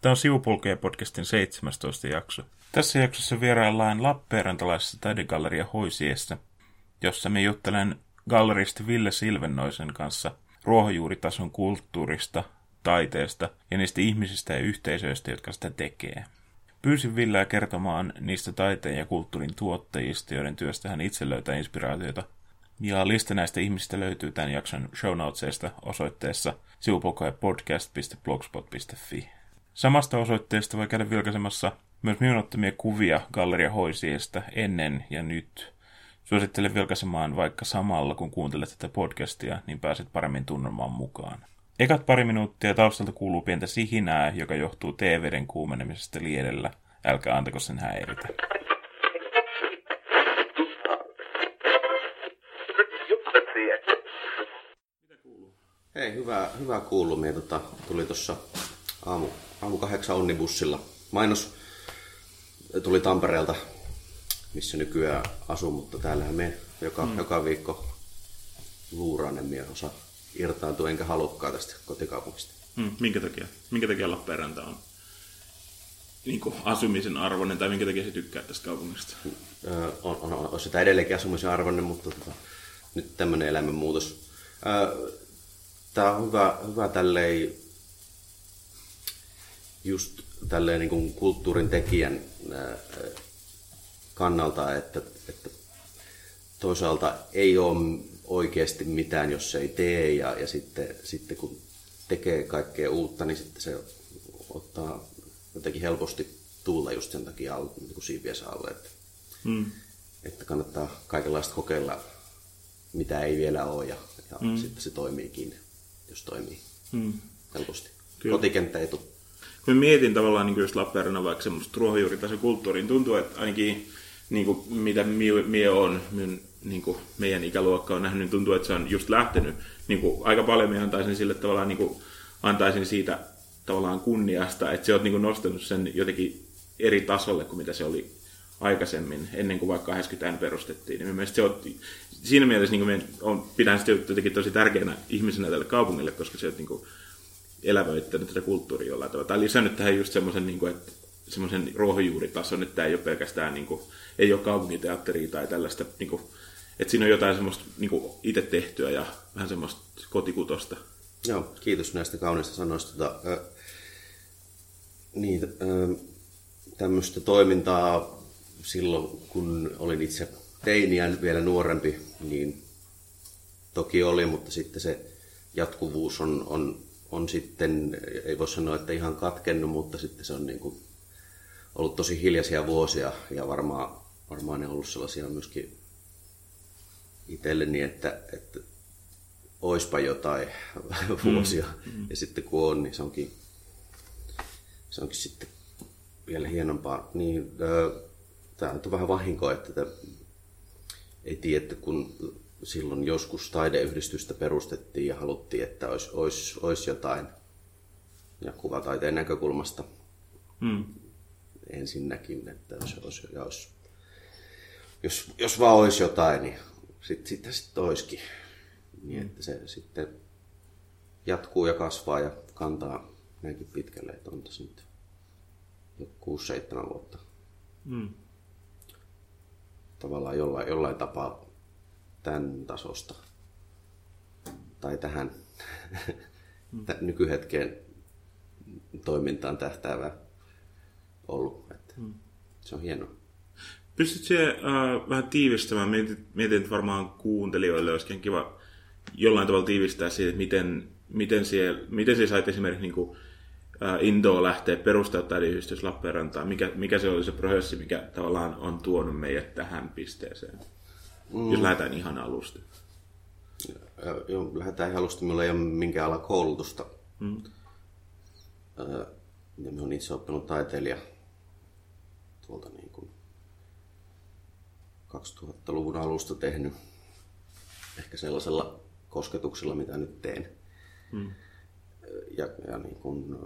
Tämä on Sivupolkea podcastin 17 jakso. Tässä jaksossa vieraillaan Lappeenrantalaisessa taidegalleria Hoisiessa, jossa me juttelen galleristi Ville Silvennoisen kanssa ruohonjuuritason kulttuurista, taiteesta ja niistä ihmisistä ja yhteisöistä, jotka sitä tekee. Pyysin Villeä kertomaan niistä taiteen ja kulttuurin tuottajista, joiden työstä hän itse löytää inspiraatiota. Ja lista näistä ihmisistä löytyy tämän jakson show notesista osoitteessa sivupolkoja.podcast.blogspot.fi. Samasta osoitteesta voi käydä vilkaisemassa myös minun ottamia kuvia Galleria Hoisiesta ennen ja nyt. Suosittelen vilkaisemaan vaikka samalla, kun kuuntelet tätä podcastia, niin pääset paremmin tunnelmaan mukaan. Ekat pari minuuttia taustalta kuuluu pientä sihinää, joka johtuu TVden kuumenemisesta liedellä. Älkää antako sen häiritä. Hei, hyvä, hyvä kuuluu. Mie tota, tuli tuossa aamu, aamu kahdeksan onnibussilla. Mainos tuli Tampereelta, missä nykyään asun, mutta täällähän me joka, mm. joka viikko luuraan, en mie osaa irtaantua enkä halukkaa tästä kotikaupungista. Mm, minkä takia? Minkä takia Lappeenranta on niin kuin asumisen arvoinen, tai minkä takia se tykkää tästä kaupungista? Öö, on, on, on, on sitä edelleenkin asumisen arvoinen, mutta tota, nyt tämmöinen elämänmuutos. Öö, Tämä on hyvä, hyvä tälleen, just tälleen niin kuin kulttuurin tekijän kannalta, että, että toisaalta ei ole oikeasti mitään, jos se ei tee, ja, ja sitten, sitten kun tekee kaikkea uutta, niin sitten se ottaa jotenkin helposti tuulla just sen takia niin kuin siipiensä alle, että, mm. että kannattaa kaikenlaista kokeilla, mitä ei vielä ole, ja, ja mm. sitten se toimiikin, jos toimii mm. helposti. Kyllä. Kotikenttä ei tule. Kun mietin tavallaan niin just Lappeenrannan vaikka semmoista ruohonjuuritaisen kulttuuriin, tuntuu, että ainakin niin kuin, mitä mie, on, minun niin kuin meidän ikäluokka on nähnyt, niin tuntuu, että se on just lähtenyt. Niin kuin aika paljon minä antaisin sille tavallaan, niin kuin, antaisin siitä tavallaan kunniasta, että se on niin kuin nostanut sen jotenkin eri tasolle kuin mitä se oli aikaisemmin, ennen kuin vaikka 80 perustettiin. Niin se on, siinä mielessä niin on, pidän sitä jotenkin tosi tärkeänä ihmisenä tälle kaupungille, koska se on niin kuin elävöittänyt tätä kulttuuria jollain tavalla. Tai lisännyt tähän just semmoisen, niin kuin, että semmoisen ruohonjuuritason, että tämä ei ole pelkästään niin kuin, ei ole kaupunkiteatteria tai tällaista niin kuin, että siinä on jotain semmoista niin itse tehtyä ja vähän semmoista kotikutosta. Joo, kiitos näistä kaunista sanoista. Tota, äh, niin, äh, tämmöistä toimintaa silloin, kun olin itse teiniä vielä nuorempi, niin toki oli, mutta sitten se jatkuvuus on, on, on sitten, ei voi sanoa, että ihan katkennut, mutta sitten se on niin kuin ollut tosi hiljaisia vuosia ja varmaan, varmaan ne on ollut sellaisia myöskin itselleni, että, että oispa jotain vuosia. Mm, mm. Ja sitten kun on, niin se onkin, se onkin sitten vielä hienompaa. Niin, tämä on vähän vahinko, että tämä, ei tiedä, että kun silloin joskus taideyhdistystä perustettiin ja haluttiin, että olisi, olisi, olisi jotain ja kuvataiteen näkökulmasta mm. ensinnäkin, että jos, olisi, jos, jos, jos vaan olisi jotain, niin sitten sitä sitten olisikin. Niin, että se sitten jatkuu ja kasvaa ja kantaa näinkin pitkälle, että on tässä nyt 6-7 vuotta. Mm. Tavallaan jollain, jollain tapaa tämän tasosta tai tähän mm. nykyhetkeen toimintaan tähtäävä ollut. Että mm. Se on hienoa. Pystytkö uh, vähän tiivistämään, mietin, mietin, että varmaan kuuntelijoille olisikin kiva jollain tavalla tiivistää siitä, että miten, miten, siellä, miten siellä sait esimerkiksi niin kuin, uh, Indoa lähteä perustamaan taideyhdistys Lappeenrantaan, mikä, mikä se oli se prosessi, mikä tavallaan on tuonut meidät tähän pisteeseen, mm. jos lähdetään ihan alusta. Joo, lähdetään ihan alusta. Minulla ei ole minkään ala koulutusta. Mm. Ja minä olen itse oppinut taiteilija tuolta niin kuin 2000-luvun alusta tehnyt ehkä sellaisella kosketuksella, mitä nyt teen. Hmm. Ja, ja niin kuin,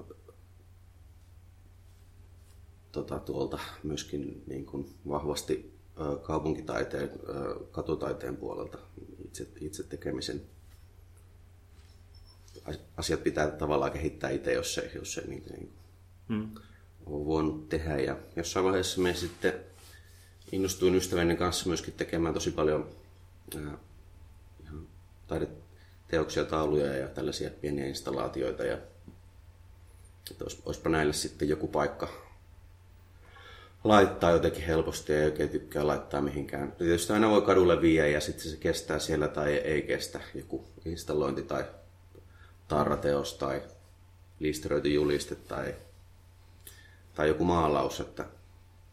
tota, tuolta myöskin niin kuin vahvasti kaupunkitaiteen, katutaiteen puolelta itse, itse tekemisen asiat pitää tavallaan kehittää itse, jos se, jos se niin, niin Mm. olen voinut tehdä. Ja jossain vaiheessa me sitten innostuin ystäväni kanssa myöskin tekemään tosi paljon ihan taideteoksia, tauluja ja tällaisia pieniä installaatioita. Ja, että olis, olisipa näille sitten joku paikka laittaa jotenkin helposti ja oikein tykkää laittaa mihinkään. Tietysti aina voi kadulle viiä ja sitten se kestää siellä tai ei kestä. Joku installointi tai tarrateos tai liisteröity juliste tai, tai joku maalaus, että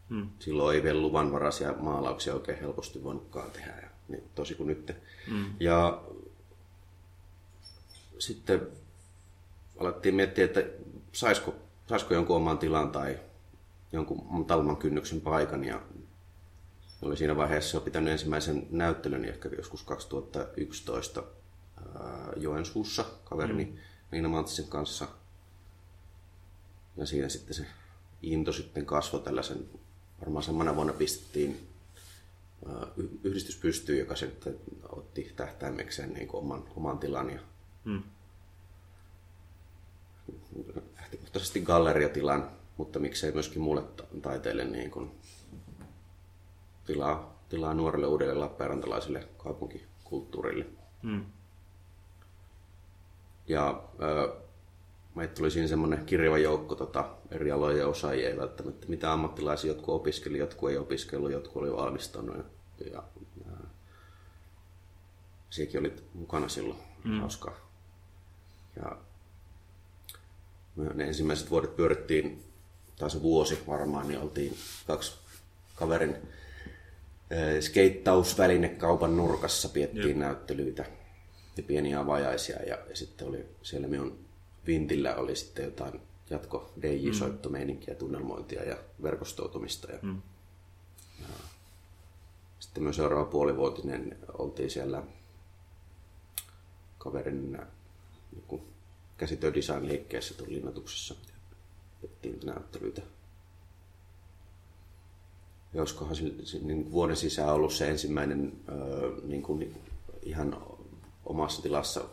hmm. silloin ei vielä luvanvaraisia maalauksia oikein helposti voinutkaan tehdä. Ja, niin, tosi kuin nyt. Hmm. Ja sitten alettiin miettiä, että saisiko, saisiko jonkun oman tilan tai jonkun talman kynnyksen paikan ja oli siinä vaiheessa jo pitänyt ensimmäisen näyttelyn ehkä joskus 2011 ää, Joensuussa kaverini mm. Miina Manttisen kanssa. Ja siinä sitten se into sitten kasvoi tällaisen, varmaan samana vuonna pistettiin ää, yhdistys pystyyn, joka sitten otti tähtäimekseen niin oman, oman tilan ja mm. lähtökohtaisesti galleriatilan mutta miksei myöskin muulle taiteelle niin kuin tilaa, tilaa nuorelle uudelle lappeenrantalaiselle kaupunkikulttuurille. Mm. Ja äh, meitä tuli siinä semmoinen kirjava joukko tota, eri aloja osaajia, ei välttämättä mitä ammattilaisia, jotkut opiskeli, jotkut ei opiskellut, jotkut oli valmistunut. Ja, ja, ja sekin oli mukana silloin, mm. hauskaa. Ja me ne ensimmäiset vuodet pyörittiin tai se vuosi varmaan, niin oltiin kaksi kaverin skeittausvälinekaupan nurkassa piettiin Jep. näyttelyitä ja pieniä avajaisia ja, ja sitten oli siellä minun vintillä oli sitten jotain jatko DJ-soittomeininkiä, mm. tunnelmointia ja verkostoutumista. Ja, mm. ja sitten myös seuraava puolivuotinen oltiin siellä kaverin niin käsityödesign liikkeessä tuon linnatuksessa pidettiin näyttelyitä. Ja olisikohan niin vuoden sisään ollut se ensimmäinen niin kuin ihan omassa tilassa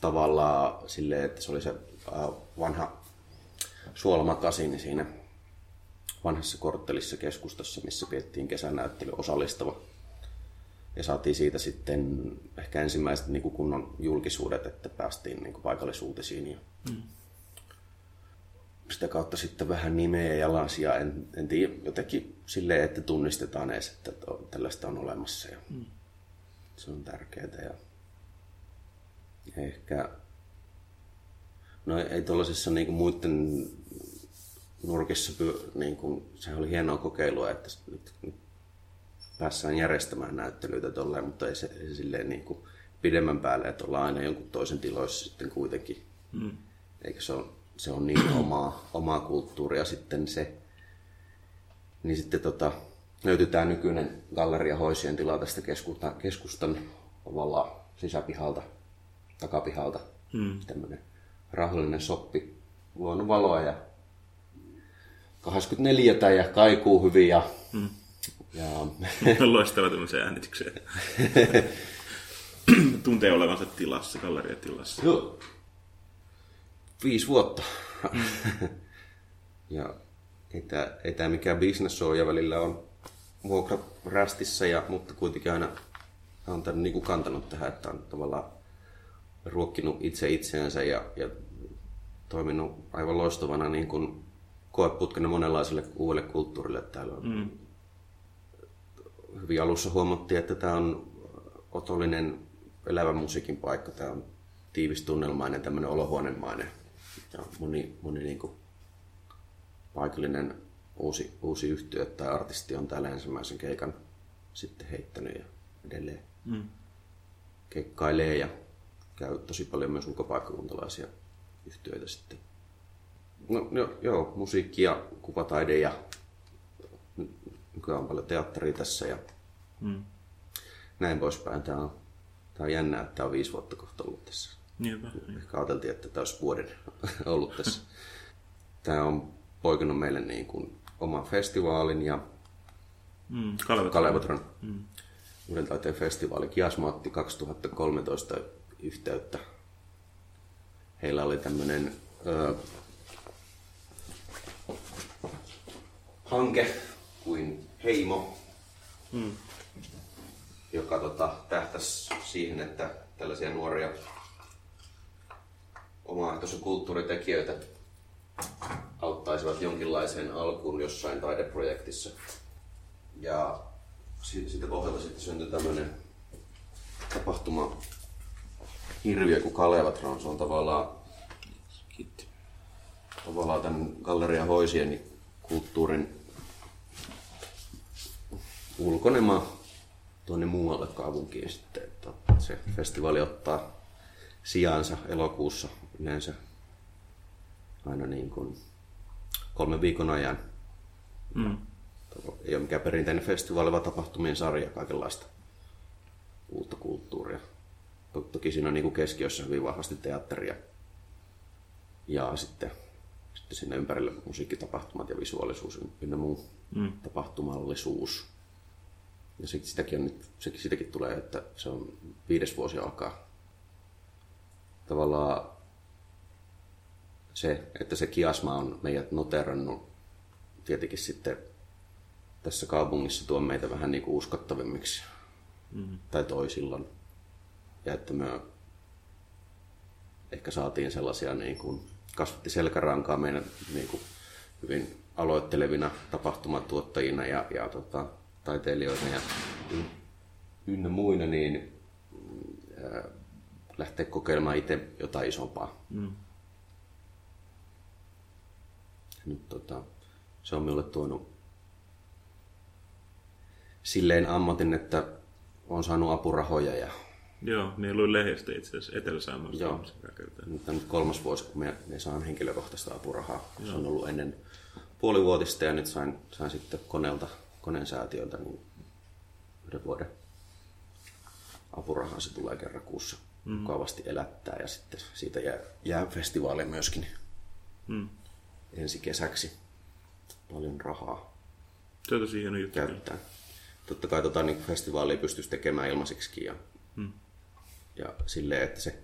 tavallaan silleen, että se oli se vanha suolamakasini siinä vanhassa korttelissa keskustassa, missä piettiin kesänäyttely osallistava. Ja saatiin siitä sitten ehkä ensimmäiset niin kunnon julkisuudet, että päästiin niin paikallisuutisiin. Ja mm sitä kautta sitten vähän nimeä ja lasia. En, en tiedä, jotenkin silleen, että tunnistetaan edes, että tällaista on olemassa. Ja mm. Se on tärkeää. Ja ehkä, no ei tuollaisissa niin muiden nurkissa, niin kuin, se oli hienoa kokeilua, että nyt, nyt päässään järjestämään näyttelyitä tolleen, mutta ei se, ei se silleen niin kuin pidemmän päälle, että ollaan aina jonkun toisen tiloissa sitten kuitenkin. Mm. Eikä se ole se on niin omaa, omaa kulttuuria sitten se. Niin sitten tota, löytyy tämä nykyinen Galleria Hoisien tila tästä keskustan, keskustan ovalla sisäpihalta, takapihalta. Mm. Tämmöinen rauhallinen soppi, luonut valoa ja 24 ja kaikuu hyvin ja, mm. ja... Loistava tämmöiseen äänitykseen. Tuntee olevansa tilassa, galleriatilassa. Joo, viisi vuotta. Mm. ja ei tämä, ei tämä mikään business ole ja välillä on vuokra rästissä, ja, mutta kuitenkin aina on tämän niin kuin kantanut tähän, että on tavallaan ruokkinut itse itseänsä ja, ja toiminut aivan loistavana niin kuin koeputkena monenlaiselle uudelle kulttuurille. Täällä on mm. hyvin alussa huomattiin, että tämä on otollinen elävän musiikin paikka. Tämä on tiivistunnelmainen, tämmöinen olohuonemainen ja moni, moni niin kuin paikallinen uusi, uusi yhtiö tai artisti on täällä ensimmäisen keikan sitten heittänyt ja edelleen mm. keikkailee ja käy tosi paljon myös ulkopaikkakuntalaisia yhtiöitä sitten. No, no joo, musiikki ja kuvataide ja nykyään on paljon teatteria tässä ja mm. näin poispäin. Tämä on, tämä on jännä, että tämä on viisi vuotta kohta ollut tässä. Niinpä. Ehkä ajateltiin, että tämä olisi vuoden ollut tässä. Tämä on poikannut meille niin kuin oman festivaalin ja mm, Kalevotron mm. uuden taiteen festivaali. Kiasma otti 2013 yhteyttä. Heillä oli tämmöinen ö, hanke kuin Heimo, hmm. joka tota, tähtäisi siihen, että tällaisia nuoria omaehtoisia kulttuuritekijöitä auttaisivat jonkinlaiseen alkuun jossain taideprojektissa. Ja siitä pohjalta sitten syntyi tämmöinen tapahtuma hirviö kuin Kalevatron. Se on tavallaan, tavallaan tämän Galleria Hoisien kulttuurin ulkonema tuonne muualle kaupunkiin sitten. Että se festivaali ottaa sijansa elokuussa yleensä aina niin kuin kolmen viikon ajan. Mm. Ei ole mikään perinteinen festivaali, vaan tapahtumien sarja, kaikenlaista uutta kulttuuria. Toki siinä on niin kuin keskiössä hyvin vahvasti teatteria ja sitten, sitten siinä ympärillä musiikkitapahtumat ja visuaalisuus ynnä muu mm. tapahtumallisuus. Ja sit, sitäkin, on nyt, sekin, sitäkin tulee, että se on viides vuosi alkaa. Tavallaan se, että se kiasma on meidät noterannut tietenkin sitten tässä kaupungissa tuo meitä vähän niin kuin uskottavimmiksi mm. tai toisillaan. Ja että me ehkä saatiin sellaisia niin kuin, kasvatti selkärankaa meidän niin kuin, hyvin aloittelevina tapahtumatuottajina ja, ja tota, taiteilijoina ja ynnä muina, niin ää, lähteä kokeilemaan itse jotain isompaa. Mm. Nyt, tota, se on minulle tuonut silleen ammatin, että on saanut apurahoja. Ja... Joo, niin luin lehdestä itse asiassa Etelä-Saamelta. Joo, nyt on nyt kolmas vuosi, kun me, me saan henkilökohtaista apurahaa. Joo. Se on ollut ennen puolivuotista ja nyt sain, sain sitten koneelta, koneen säätiöltä niin yhden vuoden apurahaa. Se tulee kerran kuussa mm. mukavasti elättää ja sitten siitä jää, jää festivaali myöskin mm. Ensi kesäksi paljon rahaa. Tosi hieno juttu. Käyttää totta kai tota, niin festivaalia pystyisi tekemään ilmaiseksi ja, hmm. ja silleen, että se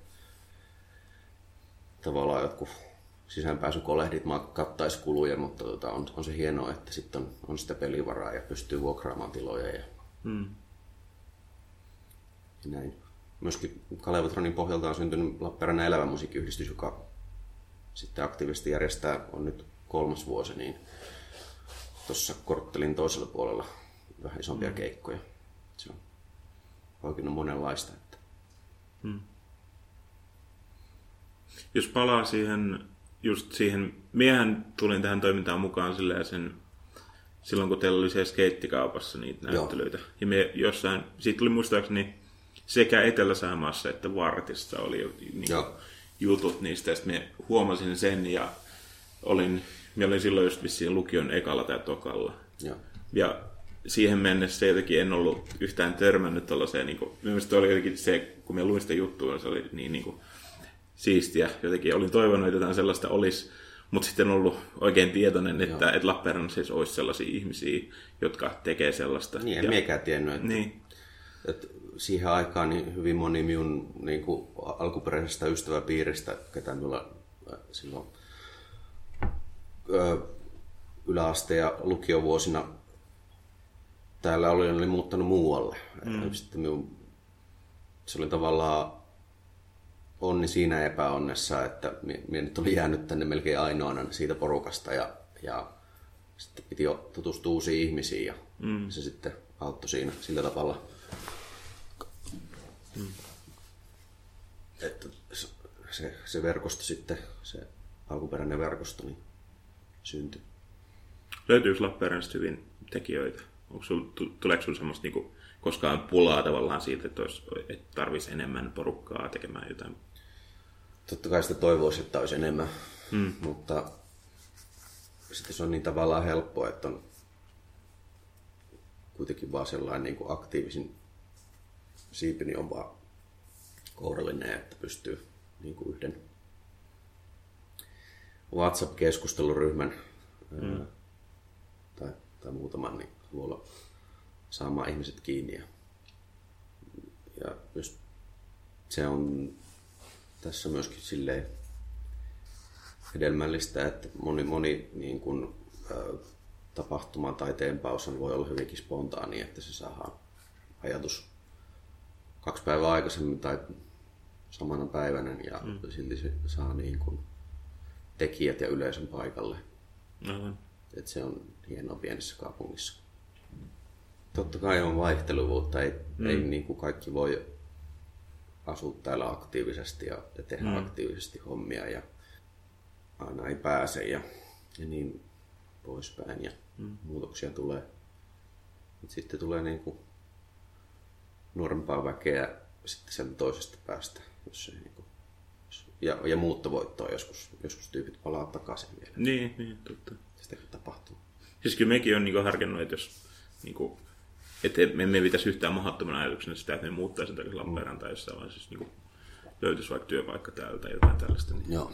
tavallaan jotkut sisäänpääsykolehdit kattaisi kuluja, mutta tota, on, on se hienoa, että sitten on, on sitä pelivaraa ja pystyy vuokraamaan tiloja ja, hmm. ja näin. Myöskin Kalevatronin pohjalta on syntynyt Lappeenrannan elävä musiikkiyhdistys, joka sitten aktiivisesti järjestää, on nyt kolmas vuosi, niin tuossa korttelin toisella puolella vähän isompia mm. keikkoja. Se on oikein monenlaista. Että. Hmm. Jos palaa siihen, just siihen, miehän tulin tähän toimintaan mukaan silleen sen, silloin kun teillä oli se skeittikaupassa niitä näyttelyitä. Joo. Ja me jossain, siitä tuli muistaakseni sekä Etelä-Säämaassa että Vartissa oli niin jutut niistä. Ja sitten me huomasin sen ja olin, minä olin silloin just vissiin lukion ekalla tai tokalla. Joo. Ja siihen mennessä jotenkin en ollut yhtään törmännyt tuollaiseen, niin kuin, mielestäni oli jotenkin se, kun me luin sitä juttua, se oli niin, niin kuin, siistiä. Jotenkin olin toivonut, että jotain sellaista olisi, mutta sitten ollut oikein tietoinen, että, että Lappeenrannassa siis olisi sellaisia ihmisiä, jotka tekee sellaista. Niin, en ja... miekään tiennyt, että, niin. että siihen aikaan niin hyvin moni minun niin kuin, alkuperäisestä ystäväpiiristä, ketä minulla äh, silloin ö, yläaste- ja lukiovuosina täällä oli, oli muuttanut muualle. Mm. Sitten minun, se oli tavallaan onni siinä epäonnessa, että minä nyt oli jäänyt tänne melkein ainoana siitä porukasta ja, ja sitten piti jo tutustua uusiin ihmisiin ja mm. se sitten auttoi siinä sillä tavalla. Mm. Että se, se verkosto sitten, se alkuperäinen verkosto, niin syntyi. Löytyykö Lappeenrannasta hyvin tekijöitä? Onko sul, tuleeko sinulla semmoista niinku, koskaan pulaa tavallaan siitä, että, olisi, että tarvitsisi enemmän porukkaa tekemään jotain? Totta kai sitä toivoisi, että olisi enemmän, hmm. mutta sitten se on niin tavallaan helppoa, että on kuitenkin vaan sellainen niin kuin aktiivisin siipini on vaan kourallinen, että pystyy niin kuin yhden WhatsApp-keskusteluryhmän hmm. tai, tai muutaman niin luolla saamaan ihmiset kiinni. Ja, ja just se on tässä myöskin silleen hedelmällistä, että moni, moni niin kuin, tapahtuma tai teempaus voi olla hyvinkin spontaani, että se saadaan ajatus kaksi päivää aikaisemmin tai samana päivänä ja mm. silti se saa niin kuin tekijät ja yleisön paikalle. Aivan. Et se on hienoa pienessä kaupungissa. Totta kai on vaihteluvuutta, ei, mm. ei niin kuin kaikki voi asua täällä aktiivisesti ja, ja tehdä mm. aktiivisesti hommia ja aina ei pääse ja, ja niin poispäin ja mm. muutoksia tulee. Mut sitten tulee niin kuin nuorempaa väkeä sitten sen toisesta päästä, jos se niin kuin, ja, ja muuttovoittoa joskus, joskus tyypit palaa takaisin vielä. Niin, niin, totta. Sitäkin tapahtuu. Siis kyllä mekin on niin harkinnut, että jos niin kuin, että me emme pitäisi yhtään mahdottomana ajatuksena sitä, että me muuttaisiin takaisin Lappeenrantaan tai jossain vaiheessa siis niin löytyisi vaikka työpaikka täältä tai jotain tällaista. Niin, Joo.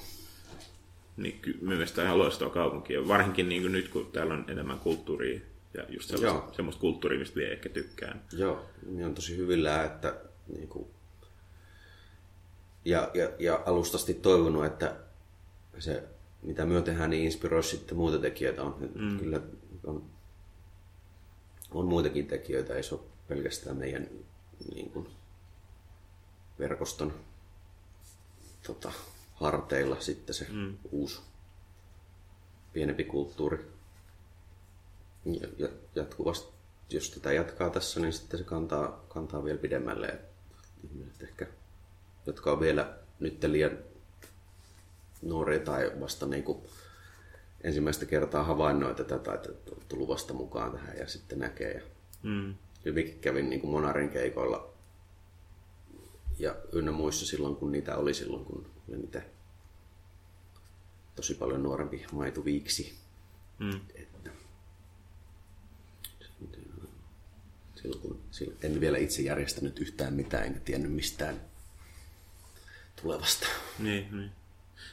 Niin kyllä mielestäni ihan loistava kaupunki. Ja varsinkin niin kuin nyt, kun täällä on enemmän kulttuuria ja just sellaista, semmoista kulttuuria, mistä vielä ehkä tykkään. Joo, niin on tosi hyvillä, että niin kuin, ja, ja, ja alustasti toivonut, että se, mitä me tehdään, niin inspiroi sitten muita tekijöitä. On, mm. Kyllä on on muitakin tekijöitä, ei se ole pelkästään meidän niin kuin, verkoston tota, harteilla sitten se mm. uusi pienempi kulttuuri. Ja, ja jatkuvasti, jos tätä jatkaa tässä, niin sitten se kantaa, kantaa vielä pidemmälle. Ihmiset ehkä, jotka on vielä nyt liian nuoria tai vasta niin kuin ensimmäistä kertaa havainnoita tätä, on tullut vasta mukaan tähän ja sitten näkee. Ja mm. Hyvinkin kävin niin kuin Monarin keikoilla ja ynnä muissa silloin, kun niitä oli silloin, kun olin itse tosi paljon nuorempi maitu viiksi. Mm. Että, silloin, kun, en vielä itse järjestänyt yhtään mitään, enkä tiennyt mistään tulevasta. Niin, niin.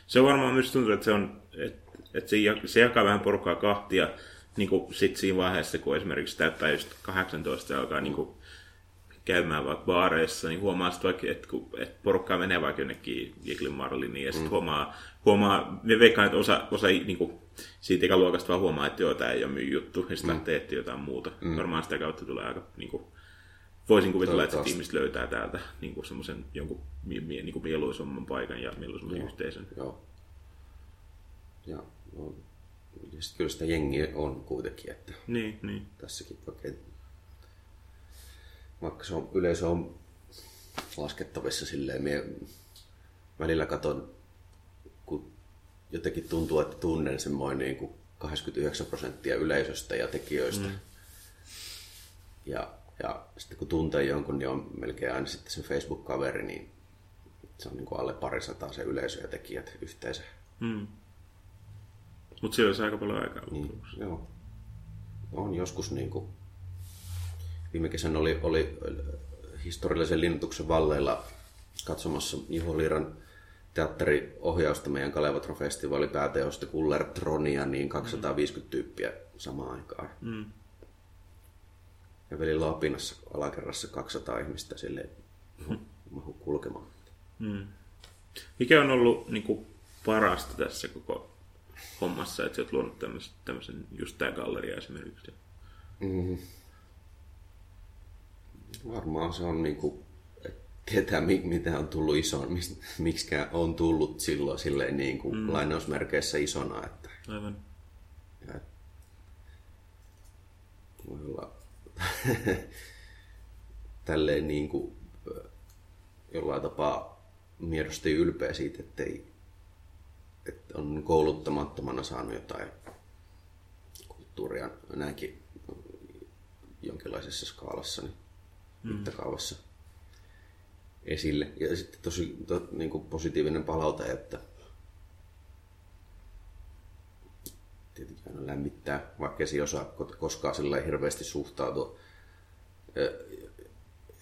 Se varmaan myös tuntuu, että se on, että että se, se jakaa vähän porukkaa kahtia niin kuin sit siinä vaiheessa, kun esimerkiksi täyttää just 18 ja alkaa niin kuin käymään vaikka baareissa, niin huomaa sitten vaikka, että, kun, että porukkaa menee vaikka jonnekin Jiglin Marliniin ja sitten mm. huomaa, huomaa, me veikkaan, että osa, osa niin kuin, siitä ikäluokasta vaan huomaa, että joo, tämä ei ole myy juttu, ja sitten mm. lähtee jotain muuta. Mm. Varmaan sitä kautta tulee aika, niin kuin, voisin kuvitella, että ihmiset löytää täältä niin kuin semmoisen jonkun niin kuin paikan ja mieluisamman yhteisön. Joo. Ja on, ja kyllä sitä jengiä on kuitenkin, että niin, niin. tässäkin vaikka, vaikka se on, yleisö on laskettavissa silleen, minä välillä katon, kun jotenkin tuntuu, että tunnen semmoinen niin kuin 89 prosenttia yleisöstä ja tekijöistä. Mm. Ja, ja sitten kun tuntee jonkun, niin on melkein aina sitten se Facebook-kaveri, niin se on niin kuin alle parisataa se yleisö ja tekijät yhteensä. Mm. Mutta siellä olisi aika paljon aikaa. Niin, joo. On joskus niin kuin, viime kesän oli, oli historiallisen linnutuksen valleilla katsomassa Juho Liiran teatteriohjausta meidän Kalevatro-festivaali pääteosta Kullertronia, niin 250 mm. tyyppiä samaan aikaan. Mm. Ja veli Lapinassa alakerrassa 200 ihmistä sille mahu kulkemaan. Mm. Mikä on ollut niin kuin, parasta tässä koko hommassa, että sä oot luonut tämmöisen, tämmöisen just tää galleria esimerkiksi? Mm. Varmaan se on niinku, tietää mitä on tullut iso, miksi on tullut silloin silleen niin kuin mm. lainausmerkeissä isona. Että, Aivan. Ja, voi olla tälleen niin kuin, jollain tapaa miedosti ylpeä siitä, että ei että on kouluttamattomana saanut jotain kulttuuria näinkin jonkinlaisessa skaalassa, niin mm. mittakaavassa esille. Ja sitten tosi to, niin kuin positiivinen palaute, että tietenkin aina lämmittää, vaikka ei osaa koskaan sillä hirveästi suhtautua.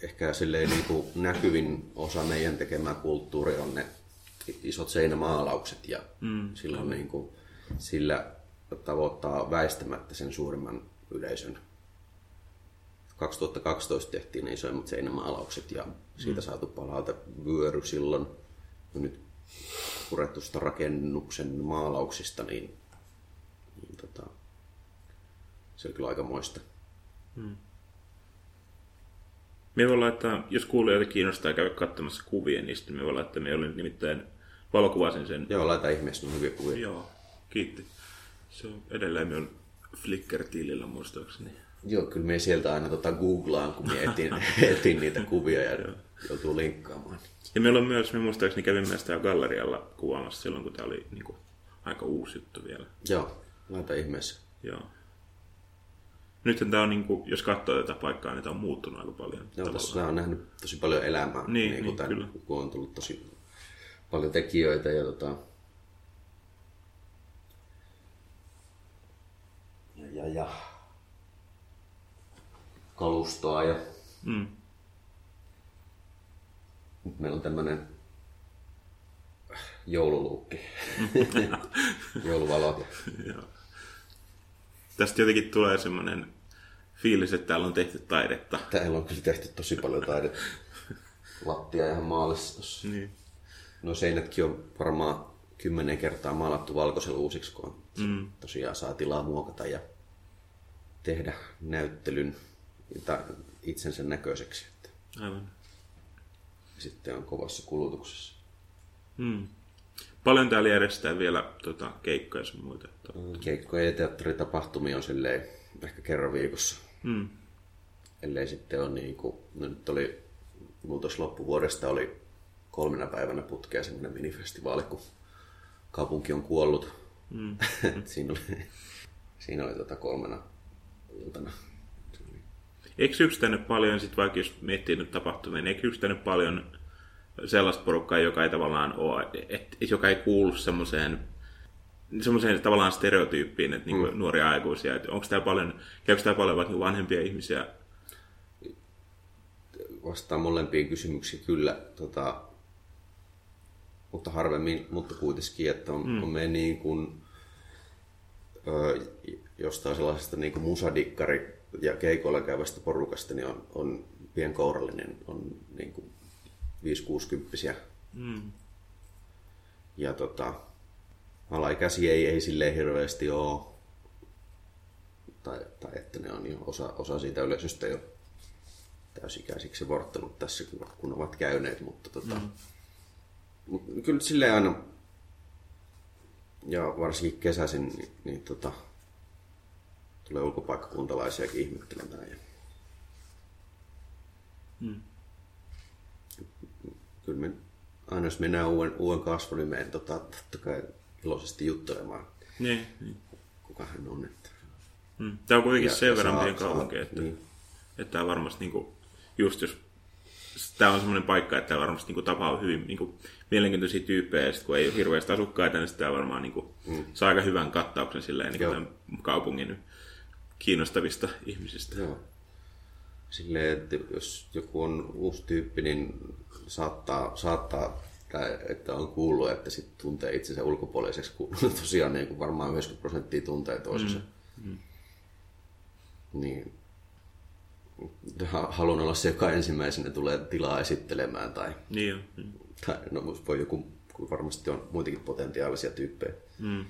Ehkä silleen niin kuin näkyvin osa meidän tekemää kulttuuria on ne isot seinämaalaukset ja mm. silloin niin kuin, sillä tavoittaa väistämättä sen suurimman yleisön. 2012 tehtiin ne isoimmat seinämaalaukset ja siitä mm. saatu palaute vyöry silloin. Ja nyt purettusta rakennuksen maalauksista, niin, niin tota, se oli kyllä aika moista. Me voi laittaa, jos kuulijoita kiinnostaa käydä katsomassa kuvia niistä, me voi laittaa, me olin nimittäin valokuvasin sen. Joo, laita ihmeessä, hyviä kuvia. Joo, kiitti. Se on edelleen minun Flickr-tilillä muistaakseni. Joo, kyllä me sieltä aina tota googlaan, kun me etin, etin niitä kuvia ja joutuu linkkaamaan. Ja meillä on myös, me muistaakseni kävimme sitä gallerialla kuvaamassa silloin, kun tämä oli niin kuin, aika uusi juttu vielä. Joo, laita ihmeessä. Joo. Nyt tämä on, niin kuin, jos katsoo tätä paikkaa, niin tämä on muuttunut aika paljon. Joo, tässä on nähnyt tosi paljon elämää, Niin, niin, niin, tämän, kyllä. kun on tullut tosi paljon tekijöitä ja tota... Ja, ja, ja. Kalustoa ja Mm. nyt meillä on tämmönen joululuukki. Jouluvalot. ja-. Tästä jotenkin tulee semmoinen fiilis, että täällä on tehty taidetta. Täällä on kyllä tehty tosi paljon taidetta. Lattia ihan maalissa tossa. Niin. No seinätkin on varmaan kymmenen kertaa maalattu valkoisella uusiksi, kun mm. tosiaan saa tilaa muokata ja tehdä näyttelyn itsensä näköiseksi. Aivan. sitten on kovassa kulutuksessa. Mm. Paljon täällä järjestetään vielä tota, keikkoja ja muita. Keikkoja ja teatteritapahtumia on silleen ehkä kerran viikossa. Mm. Ellei sitten ole niin kuin, no nyt oli, tuossa loppuvuodesta oli kolmena päivänä putkea semmoinen minifestivaali, kun kaupunki on kuollut. Mm. siinä oli, siinä oli tota kolmena iltana. Eikö yksittänyt paljon, sit vaikka jos miettii nyt tapahtumia, niin eikö yksittänyt paljon sellaista porukkaa, joka ei tavallaan ole, et, et, joka ei kuulu semmoiseen semmoiseen tavallaan stereotyyppiin, että niinku mm. nuoria aikuisia, että onko täällä paljon, käykö täällä paljon vaikka vanhempia ihmisiä? Vastaan molempiin kysymyksiin kyllä, tota, mutta harvemmin, mutta kuitenkin, että on, mm. on me niin kuin, ö, jostain sellaisesta niin kuin musadikkari ja keikoilla käyvästä porukasta, niin on, on pienkourallinen, on niin kuin 5-60 Mm. Ja tota, alaikäisiä ei, ei silleen hirveästi ole, tai, tai että ne on jo osa, osa siitä yleisöstä jo täysikäisiksi vorttanut tässä, kun, kun ovat käyneet, mutta tota, mm. mut kyllä silleen aina, ja varsinkin kesäisin, niin, niin tota, tulee ulkopaikkakuntalaisiakin ihmettelemään. Ja... Mm. Kyllä me, aina jos mennään uuden, uuden kasvun, niin menen tota, totta kai iloisesti juttelemaan, Niin, niin. kuka hän on. Että... Mm. Tämä on kuitenkin Ja- sen verran pieni kaupunki, että, niin. että tämä varmasti niinku, just jos tämä on semmoinen paikka, että täällä varmasti niinku, tapaa hyvin niinku, mielenkiintoisia tyyppejä, ja sit, kun ei ole hirveästi asukkaita, niin sitä varmaan niinku, mm. saa aika hyvän kattauksen silleen, niin tämän kaupungin kiinnostavista ihmisistä. Joo. Silleen, että jos joku on uusi tyyppi, niin saattaa, saattaa tai että on kuullut, että sit tuntee itsensä ulkopuoliseksi, kun tosiaan niin kuin varmaan 90 prosenttia tuntee toisensa. Mm. Niin ha- haluan olla se, joka ensimmäisenä tulee tilaa esittelemään tai, Niin jo. Mm. tai no, voi joku, kun varmasti on muitakin potentiaalisia tyyppejä. Mm.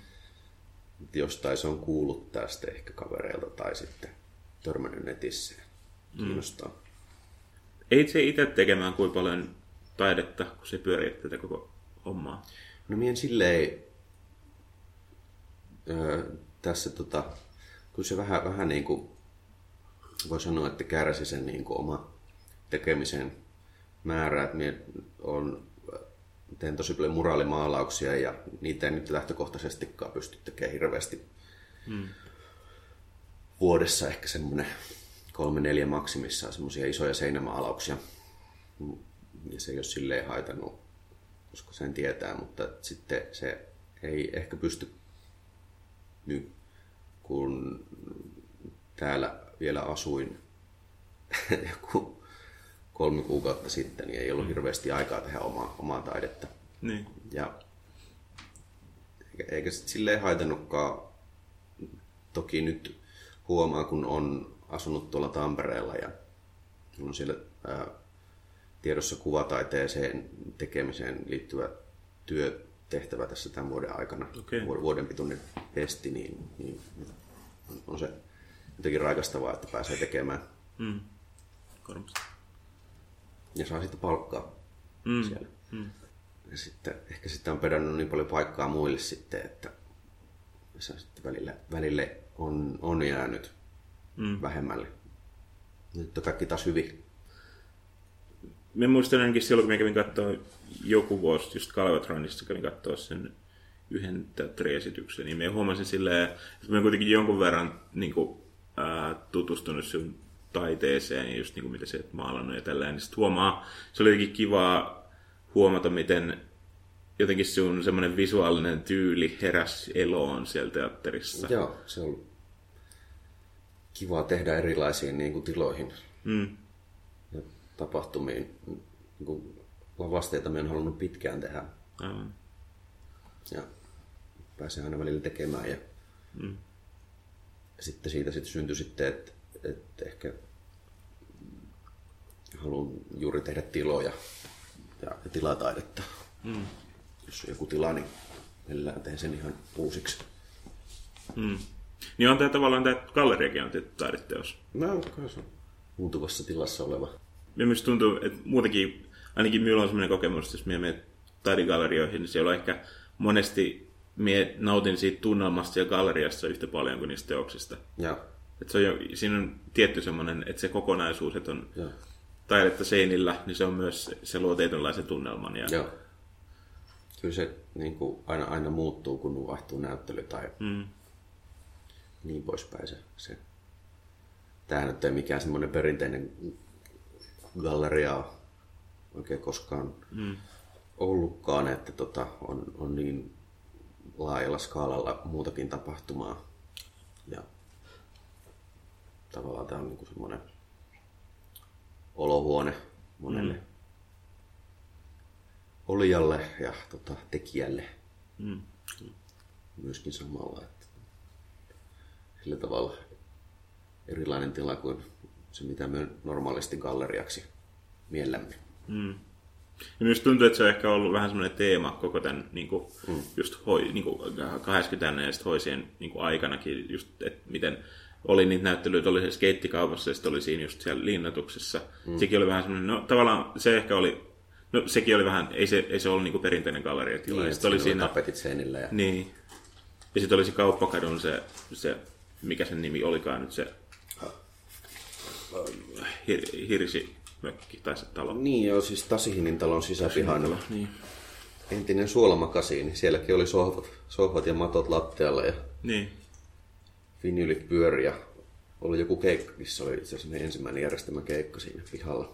Jostain se on kuullut tästä ehkä kavereilta tai sitten törmännyt netissä. Kiinnostaa. Mm. Ei se itse tekemään kuin paljon taidetta, kun se pyörii tätä koko hommaa. No mien silleen öö, tässä tota, kun se vähän, vähän niin kuin voi sanoa, että kärsi sen niin kuin oma tekemisen määrä, että mie on, teen tosi paljon muraalimaalauksia ja niitä ei nyt lähtökohtaisestikaan pysty tekemään hirveästi Mm. vuodessa ehkä semmoinen kolme neljä maksimissaan semmoisia isoja seinämaalauksia. Ja se ei ole silleen haitannut, koska sen tietää, mutta sitten se ei ehkä pysty nyt, kun täällä vielä asuin joku kolme kuukautta sitten, niin ei ollut hirveästi aikaa tehdä omaa, omaa taidetta. Niin. Ja eikä, eikä sit silleen haitannutkaan. Toki nyt huomaa, kun on asunut tuolla Tampereella ja on siellä ää, tiedossa kuvataiteeseen tekemiseen liittyvä työtehtävä tässä tämän vuoden aikana. Vu- Vuoden pituinen pesti, niin, niin on- se jotenkin raikastavaa, että pääsee tekemään. Mm. Ja saa sitten palkkaa Mm. siellä. Ja sitten, ehkä sitten on pedannut niin paljon paikkaa muille sitten, että se sitten välillä, välille on, on jäänyt Mm. vähemmälle. Nyt on kaikki taas hyvin. Mä muistan ainakin silloin, kun mä kävin katsoa joku vuosi just Galvatronissa, kävin katsoa sen yhden teatteriesityksen, niin mä huomasin silleen, että mä kuitenkin jonkun verran niin kuin, ää, tutustunut sun taiteeseen ja just niin kuin, mitä oot maalannut ja tällä niin sit huomaa, se oli jotenkin kivaa huomata, miten jotenkin sun semmoinen visuaalinen tyyli heräsi eloon siellä teatterissa. Joo, se on kiva tehdä erilaisiin niin kuin, tiloihin Mm. ja tapahtumiin. Niin kuin, lavasteita mä en halunnut pitkään tehdä. Aivan. Ja pääsee aina välillä tekemään. Ja Mm. sitten siitä sitten syntyi sitten, että, että ehkä haluan juuri tehdä tiloja ja, ja tilataidetta. Mm. Jos on joku tila, niin millään teen sen ihan uusiksi. Mm. Niin on tämä tavallaan tämä galleriakin on tietty taideteos. No, kai se on muuntuvassa tilassa oleva. Ja myös tuntuu, että muutenkin, ainakin minulla on sellainen kokemus, että jos minä menen taidegallerioihin, niin siellä on ehkä monesti mie nautin siitä tunnelmasta siellä galleriassa yhtä paljon kuin niistä teoksista. Ja, Että se on jo, siinä on tietty semmoinen, että se kokonaisuus, että on ja, taidetta seinillä, niin se on myös, se luo tietynlaisen tunnelman. Ja, ja. Kyllä se niin kuin aina, aina muuttuu, kun vaihtuu näyttely tai Mm, niin poispäin. Se, se. Tämähän nyt ei mikään semmoinen perinteinen galleria oikein koskaan mm, ollutkaan, että tota, on, on niin laajalla skaalalla muutakin tapahtumaa. Ja tavallaan tämä on niin semmoinen olohuone monelle mm. olijalle ja tota, tekijälle mm. myöskin samalla. Että sillä tavalla erilainen tila kuin se, mitä me normaalisti galleriaksi miellämme. Mm. Ja myös tuntuu, että se on ehkä ollut vähän semmoinen teema koko tämän niin kuin, mm. just hoi, niin kuin 80 ja sitten hoisien niin kuin aikanakin, just, että miten oli niitä näyttelyitä, oli se skeittikaupassa ja sitten oli siinä just siellä linnatuksessa. Mm. Sekin oli vähän semmoinen, no tavallaan se ehkä oli, no sekin oli vähän, ei se, ei se ollut niin kuin perinteinen galleriatila. Niin, sitten oli siinä tapetit seinillä. Ja... niin, ja sitten oli se kauppakadun se, se, mikä sen nimi olikaan nyt se hir, hirsimökki tai se talo. Niin joo, siis Tasihinin talon sisäpihan Niin. entinen suolamakasiini. Sielläkin oli sohvat, sohvat ja matot lattialla ja Niin. Vinylit pyöri ja oli joku keikka, missä oli itse asiassa meidän ensimmäinen järjestämä keikka siinä pihalla.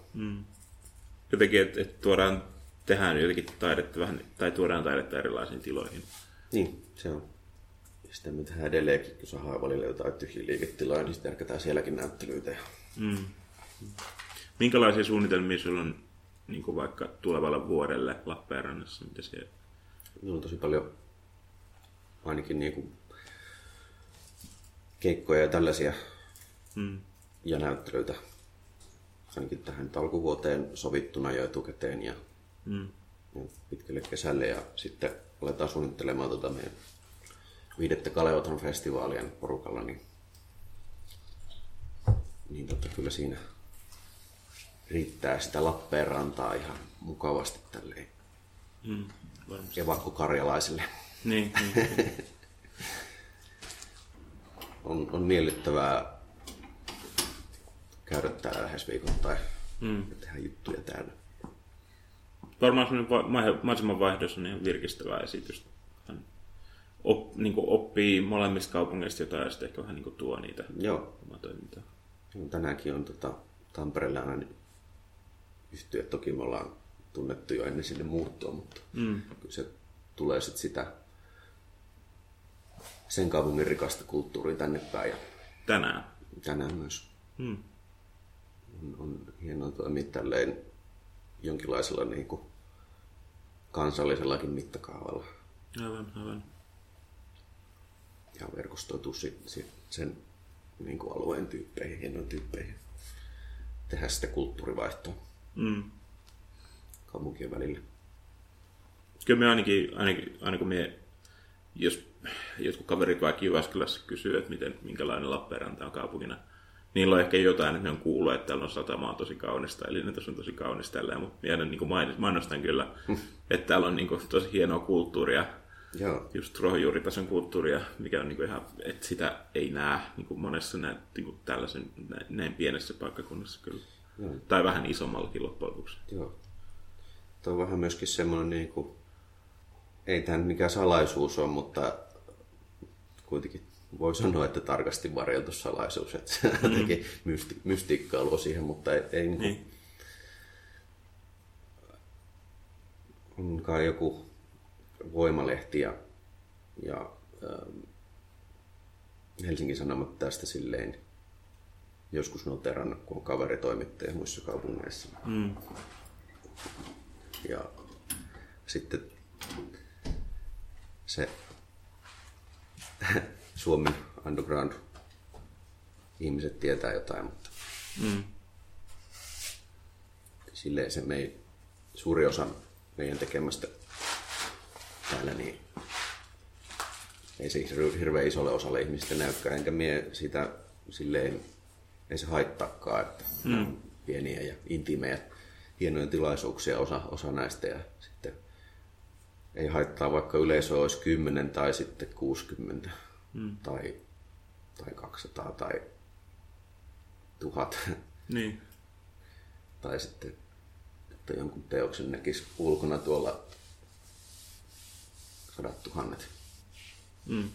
jotenkin, että, että tuodaan, tehdään jotenkin taidetta vähän, tai tuodaan taidetta erilaisiin tiloihin. Niin, se on. Ja sitten me tehdään edelleenkin, kun saadaan välillä jotain tyhjiä liiketilaa, niin sitten järkätään sielläkin näyttelyitä. ja Minkälaisia suunnitelmia sulla on niin kuin vaikka tulevalle vuodelle Lappeenrannassa? Mitä se... Meillä on tosi paljon ainakin niin kuin keikkoja ja tällaisia Mm. ja näyttelyitä ainakin tähän nyt alkuvuoteen sovittuna jo etukäteen ja, Mm. ja pitkälle kesälle ja sitten aletaan suunnittelemaan tota meidän viidettä Kaleotan festivaalia nyt porukalla, niin, niin tota, kyllä siinä riittää sitä Lappeenrantaa ihan mukavasti tälleen Mm. Varmasti. evakkokarjalaisille. Niin, niin. On, on miellyttävää käydä täällä lähes viikoittain Mm. ja tehdä juttuja täällä. Varmaan semmoinen va- ma- mahdollisimman vaihdos on ihan virkistävää esitys. Hän op, niin oppii molemmista kaupungeista jotain ja sitten ehkä vähän niin tuo niitä Joo, omaa toimintaa. Tänäänkin on tota, Tampereella aina yhtyä. Toki me ollaan tunnettu jo ennen sinne muuttoa, mutta Mm. kyllä se tulee sit sitä sen kaupungin rikasta kulttuuria tänne päin ja Tänään. tänään myös Mm. on, on hienoa toimia tälleen jonkinlaisella niin kuin kansallisellakin mittakaavalla Aivan, aivan. ja verkostoitua sit, sit sen niin kuin alueen tyyppeihin, hienoin tyyppeihin. Tehdä sitä kulttuurivaihtoa Mm. kaupunkien välillä. Kyllä me ainakin, ainakin aina kun me, jos jotkut kaverit vaikka Jyväskylässä kysyy, että miten, minkälainen Lappeenranta on kaupungina. Niillä on ehkä jotain, että ne on kuullut, että täällä on satama on tosi kaunista, eli ne on tosi kaunis tällä, mutta minä niin mainostan kyllä, että täällä on niin kuin, tosi hienoa kulttuuria, Joo. just ruohonjuuritason kulttuuria, mikä on niin kuin ihan, että sitä ei näe niin kuin monessa näin, niin kuin tällaisen näin, näin pienessä paikkakunnassa kyllä. Joo. Tai vähän isommallakin loppujen lopuksi. Joo. Tuo on vähän myöskin semmoinen, niin kuin, ei tämä mikään salaisuus ole, mutta kuitenkin voi sanoa, että tarkasti varjeltu salaisuus, että se mm. jotenkin mysti, mystiikkaa luo siihen, mutta ei, ei niin. Niin. on kai joku voimalehti ja, ja ähm, Helsingin Sanomat tästä silleen joskus noterannut, kun on kaveritoimittaja muissa kaupungeissa. Mm. Ja sitten se Suomen underground ihmiset tietää jotain, mutta Mm. silleen se mei, suuri osa meidän tekemästä täällä, niin ei se hir- hirveän isolle osalle ihmistä näykään, enkä mie sitä silleen, ei se haittaakaan, että mm. pieniä ja intiimejä, hienoja tilaisuuksia osa, osa näistä ja ei haittaa, vaikka yleisö olisi 10 tai sitten 60 mm. tai, tai 200 tai 1000 Niin. tai sitten, että jonkun teoksen näkisi ulkona tuolla sadat tuhannet. Mm.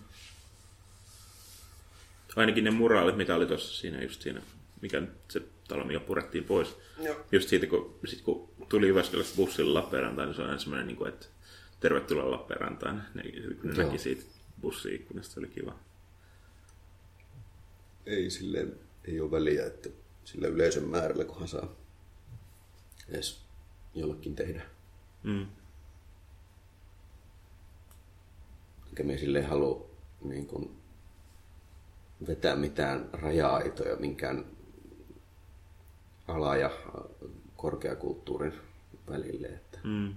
Ainakin ne muraalit, mitä oli tuossa siinä just siinä, mikä nyt se talo, mikä purettiin pois. Joo. Just siitä, kun, sit kun tuli Jyväskylästä bussilla Lappeenrantaan, niin se on aina semmoinen, niin kuin, että tervetuloa Lappeenrantaan. Ne, kun ne Joo. näki siitä bussi-ikkunasta, se oli kiva. Ei sille ei ole väliä, että sillä yleisön määrällä, kunhan saa edes jollekin tehdä. Mm. Enkä me sille halua niin kuin, vetää mitään raja-aitoja minkään ala- ja korkeakulttuurin välille. Että Mm.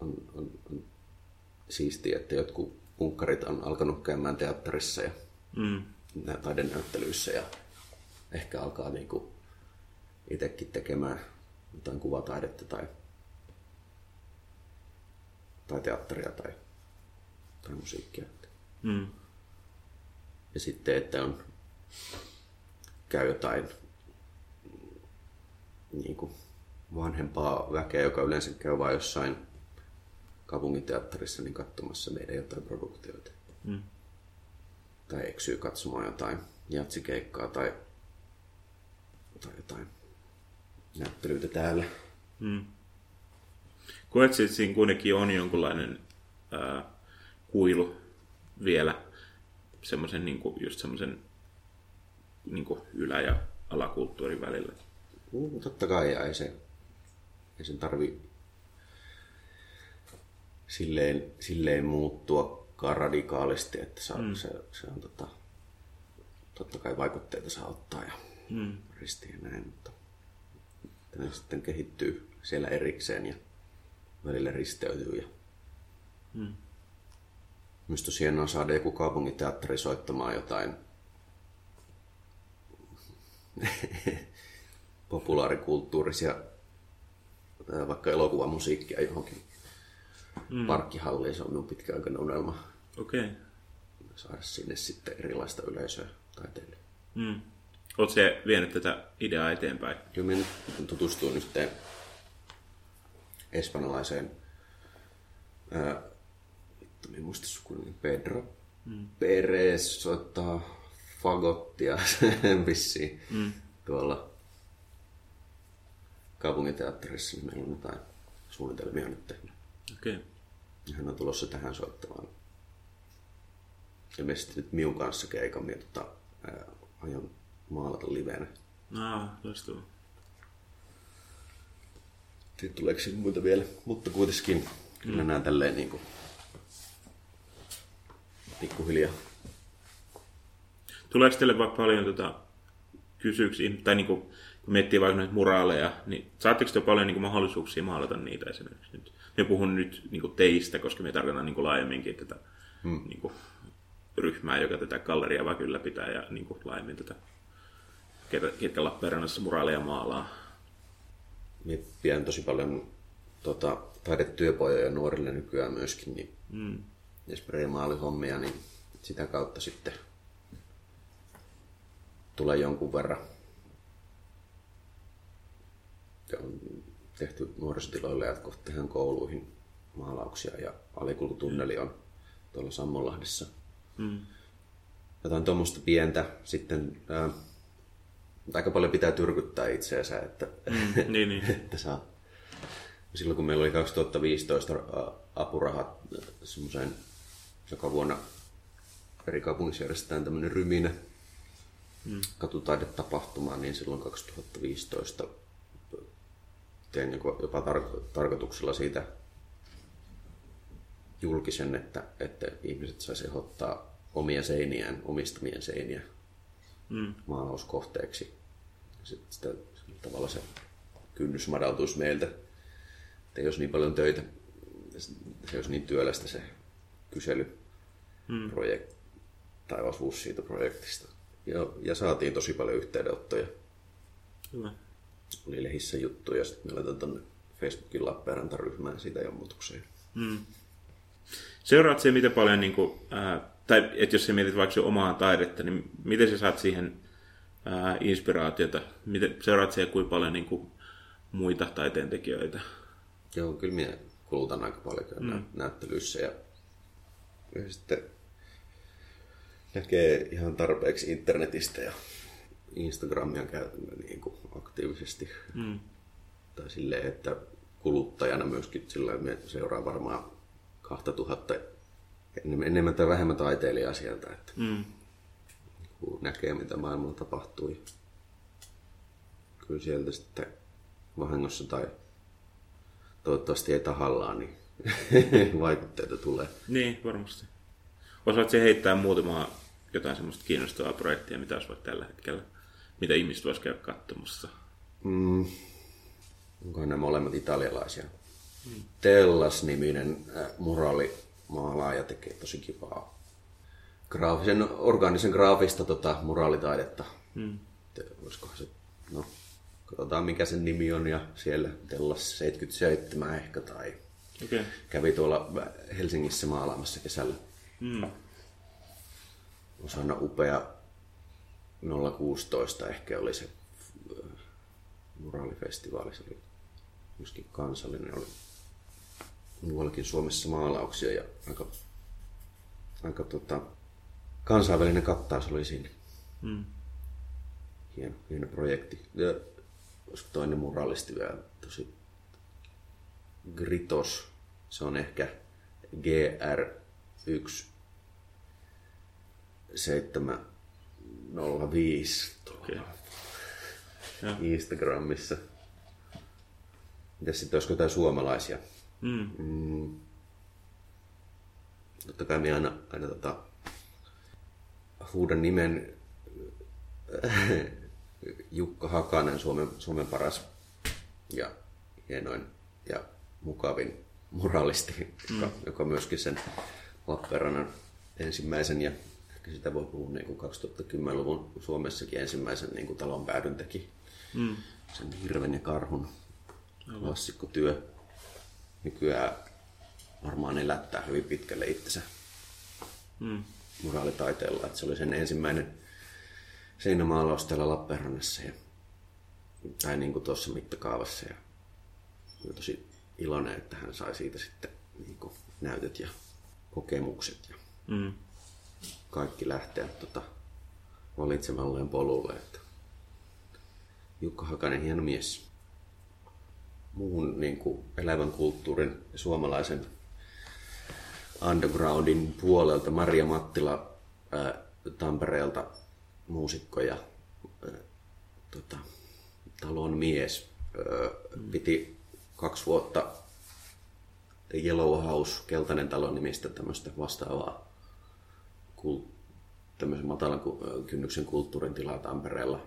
On, on, on siistiä, että jotkut punkkarit on alkanut käymään teatterissa ja Mm. nä- taidenäyttelyissä ja ehkä alkaa niinku itsekin tekemään jotain kuvataidetta tai, tai teatteria tai, tai musiikkia. Mm. Ja sitten, että on, käy jotain niin kuin vanhempaa väkeä, joka yleensä käy vain jossain kaupunginteatterissa niin katsomassa meidän jotain produktioita. Mm. Tai eksyy katsomaan jotain jatsikeikkaa tai, tai jotain näyttelyitä täällä. Mm. Koet, että siinä kuitenkin on jonkunlainen ää, kuilu vielä semmoisen niin kuin, just semmoisen niin kuin ylä- ja alakulttuurin välillä. Mm, totta kai, ja ei, se, ei sen tarvi silleen, silleen muuttuakaan radikaalisti, että saa, mm. se, se on tota, totta kai vaikutteita saa ottaa ja Mm. ristiin ja näin, mutta että ne sitten kehittyy siellä erikseen ja välillä risteytyy. Ja... Mm. Minusta olisi hienoa saada joku kaupunginteatteri soittamaan jotain populaarikulttuurisia, vaikka elokuvamusiikkia johonkin mm. parkkihalliin. Se on minun pitkäaikainen unelma Okei. Okay. saada sinne sitten erilaista yleisöä taiteille. Mm. Oletko se vienyt tätä ideaa eteenpäin? Kyllä minä nyt tutustuin yhteen espanjalaiseen, ää, muista Pedro mm. Perez soittaa fagottia vissiin mm. tuolla kaupunginteatterissa, niin meillä on jotain suunnitelmia nyt tehnyt. Okei. Okay. Hän on tulossa tähän soittamaan. Ilmeisesti nyt minun kanssa keikan, tota, ää, aion maalata livenä. Ah, loistavaa. Tiedä, tuleeko siinä muita vielä, mutta kuitenkin kyllä mm. nämä tälleen niin kuin pikkuhiljaa. Tuleeko teille vaikka paljon tota, kysymyksiä, tai niin kuin, kun miettii vaikka näitä muraaleja, niin saatteko te paljon niin kuin, mahdollisuuksia maalata niitä esimerkiksi nyt? Me puhun nyt niin kuin teistä, koska me tarkoitan niin kuin laajemminkin tätä hmm. niin kuin, ryhmää, joka tätä galleriaa vaikka ylläpitää ja niin kuin laajemmin tätä, ketä, ketkä Lappeenrannassa muraaleja maalaa. Me pidän tosi paljon tota, taidetyöpojoja nuorille nykyään myöskin, niin mm. ja spraymaalihommia, niin sitä kautta sitten tulee jonkun verran. Tehty nuorisotiloille ja kohta tehdään kouluihin maalauksia ja alikulkutunneli on tuolla Sammonlahdessa. Mm. Jotain tuommoista pientä. Sitten ää, aika paljon pitää tyrkyttää itseensä, että, mm, niin, niin. että saa. Silloin kun meillä oli 2015 apurahat semmoiseen joka vuonna eri kaupungissa järjestetään tämmöinen ryminä mm. katutaidetapahtuma, niin silloin 2015 tein jopa tar- tarkoituksella siitä julkisen, että, että ihmiset saisi ottaa omia seiniään, omistamien seiniä mm. maalauskohteeksi. Sitten sitä, tavalla se kynnys madaltuisi meiltä, että jos niin paljon töitä, se olisi niin työlästä se kyselyprojekti mm. tai osuus siitä projektista. Ja, ja saatiin tosi paljon yhteydenottoja. Hyvä. Oli lehissä juttuja, sitten me laitan tuonne Facebookin Lappeenranta-ryhmään siitä ilmoitukseen. Mm. Seuraat se miten paljon, niin kuin, ää, tai että jos sä mietit vaikka omaa taidetta, niin miten sä saat siihen ää, inspiraatiota? Miten, seuraat se kuinka paljon niin kuin, muita taiteentekijöitä? Joo, kyllä minä kulutan aika paljon mm. näyttelyissä ja, ja sitten näkee ihan tarpeeksi internetistä ja Instagramia käytän niin kuin aktiivisesti. Mm. Tai silleen, että kuluttajana myöskin sillä me seuraa varmaan 2000 enemmän tai vähemmän taiteilijaa sieltä, että mm. näkee mitä maailmalla tapahtui. Kyllä sieltä sitten vahingossa tai toivottavasti ei tahallaan, niin vaikutteita tulee. Niin, varmasti. Osaatko heittää muutamaa jotain semmoista kiinnostavaa projektia, mitä olisi tällä hetkellä, mitä ihmiset voisivat käydä katsomassa? Mm. Onko ne molemmat italialaisia? Mm. Tellas-niminen äh, muraalimaalaaja tekee tosi kivaa graafisen, organisen graafista tota, muraalitaidetta. Mm. Olisikohan se, no, katsotaan mikä sen nimi on ja siellä Tellas 77 ehkä tai okay. kävi tuolla Helsingissä maalaamassa kesällä. Mm osana upea 016 ehkä oli se äh, muraalifestivaali, se oli myöskin kansallinen, oli muuallakin Suomessa maalauksia ja aika, aika tota, kansainvälinen kattaus oli siinä. Mm. Hieno, hieno projekti. Ja olisiko toinen muraalisti vielä tosi Gritos, se on ehkä GR1 705 okay. Instagramissa. Mitäs sitten olisiko jotain suomalaisia? Mm. Mm. Totta kai minä aina, aina tota, huudan nimen Jukka Hakanen, Suomen, Suomen paras ja hienoin ja mukavin muralisti, mm. joka, joka myöskin sen Lappeenrannan ensimmäisen ja ehkä sitä voi puhua niin kuin 2010-luvun Suomessakin ensimmäisen niin kuin talon päädyn teki. Mm. Sen hirven ja karhun klassikkotyö. Nykyään varmaan elättää hyvin pitkälle itsensä mm. muraalitaiteella. Että se oli sen ensimmäinen seinämaalaus täällä Lappeenrannassa ja, tai niin kuin tuossa mittakaavassa. Ja olen tosi iloinen, että hän sai siitä sitten niin kuin näytöt ja kokemukset. Ja mm kaikki lähteä tota, valitsemalleen polulle. Että Jukka Hakanen, hieno mies. Muun niin kuin, elävän kulttuurin ja suomalaisen undergroundin puolelta Maria Mattila ää, Tampereelta muusikko ja ää, tota, talon mies. Ää, piti kaksi vuotta Yellow House, Keltainen talo nimistä tämmöistä vastaavaa tämmöisen matalan kynnyksen kulttuurin tilaa Tampereella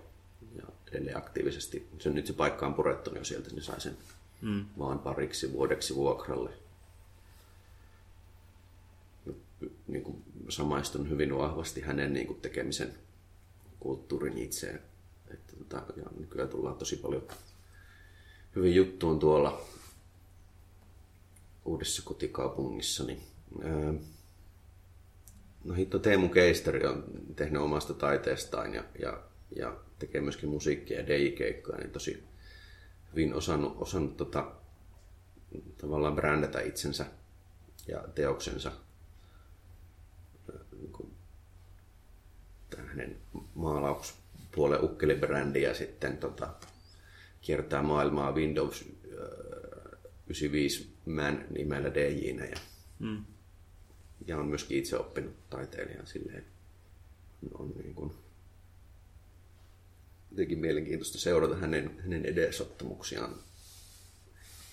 ja edelleen aktiivisesti. Se nyt se paikka on purettu, niin sieltä niin sai sen mm. vaan pariksi vuodeksi vuokralle. Niin kuin samaistun hyvin vahvasti hänen niin kuin, tekemisen kulttuurin itseen. Että, tota, ja nykyään tullaan tosi paljon hyvin juttuun tuolla uudessa kotikaupungissa. Niin, ää, no hitto Teemu Keisteri on tehnyt omasta taiteestaan ja, ja, ja tekee myöskin musiikkia ja DJ-keikkoja, niin tosi hyvin osannut, osannut tota, tavallaan brändätä itsensä ja teoksensa niin hänen maalauspuolen ukkelibrändi ja sitten tota, kiertää maailmaa Windows 95 Man nimellä DJnä ja, mm. Ja on myöskin itse oppinut taiteilijan silleen on niin kuin, jotenkin mielenkiintoista seurata hänen, hänen edesottamuksiaan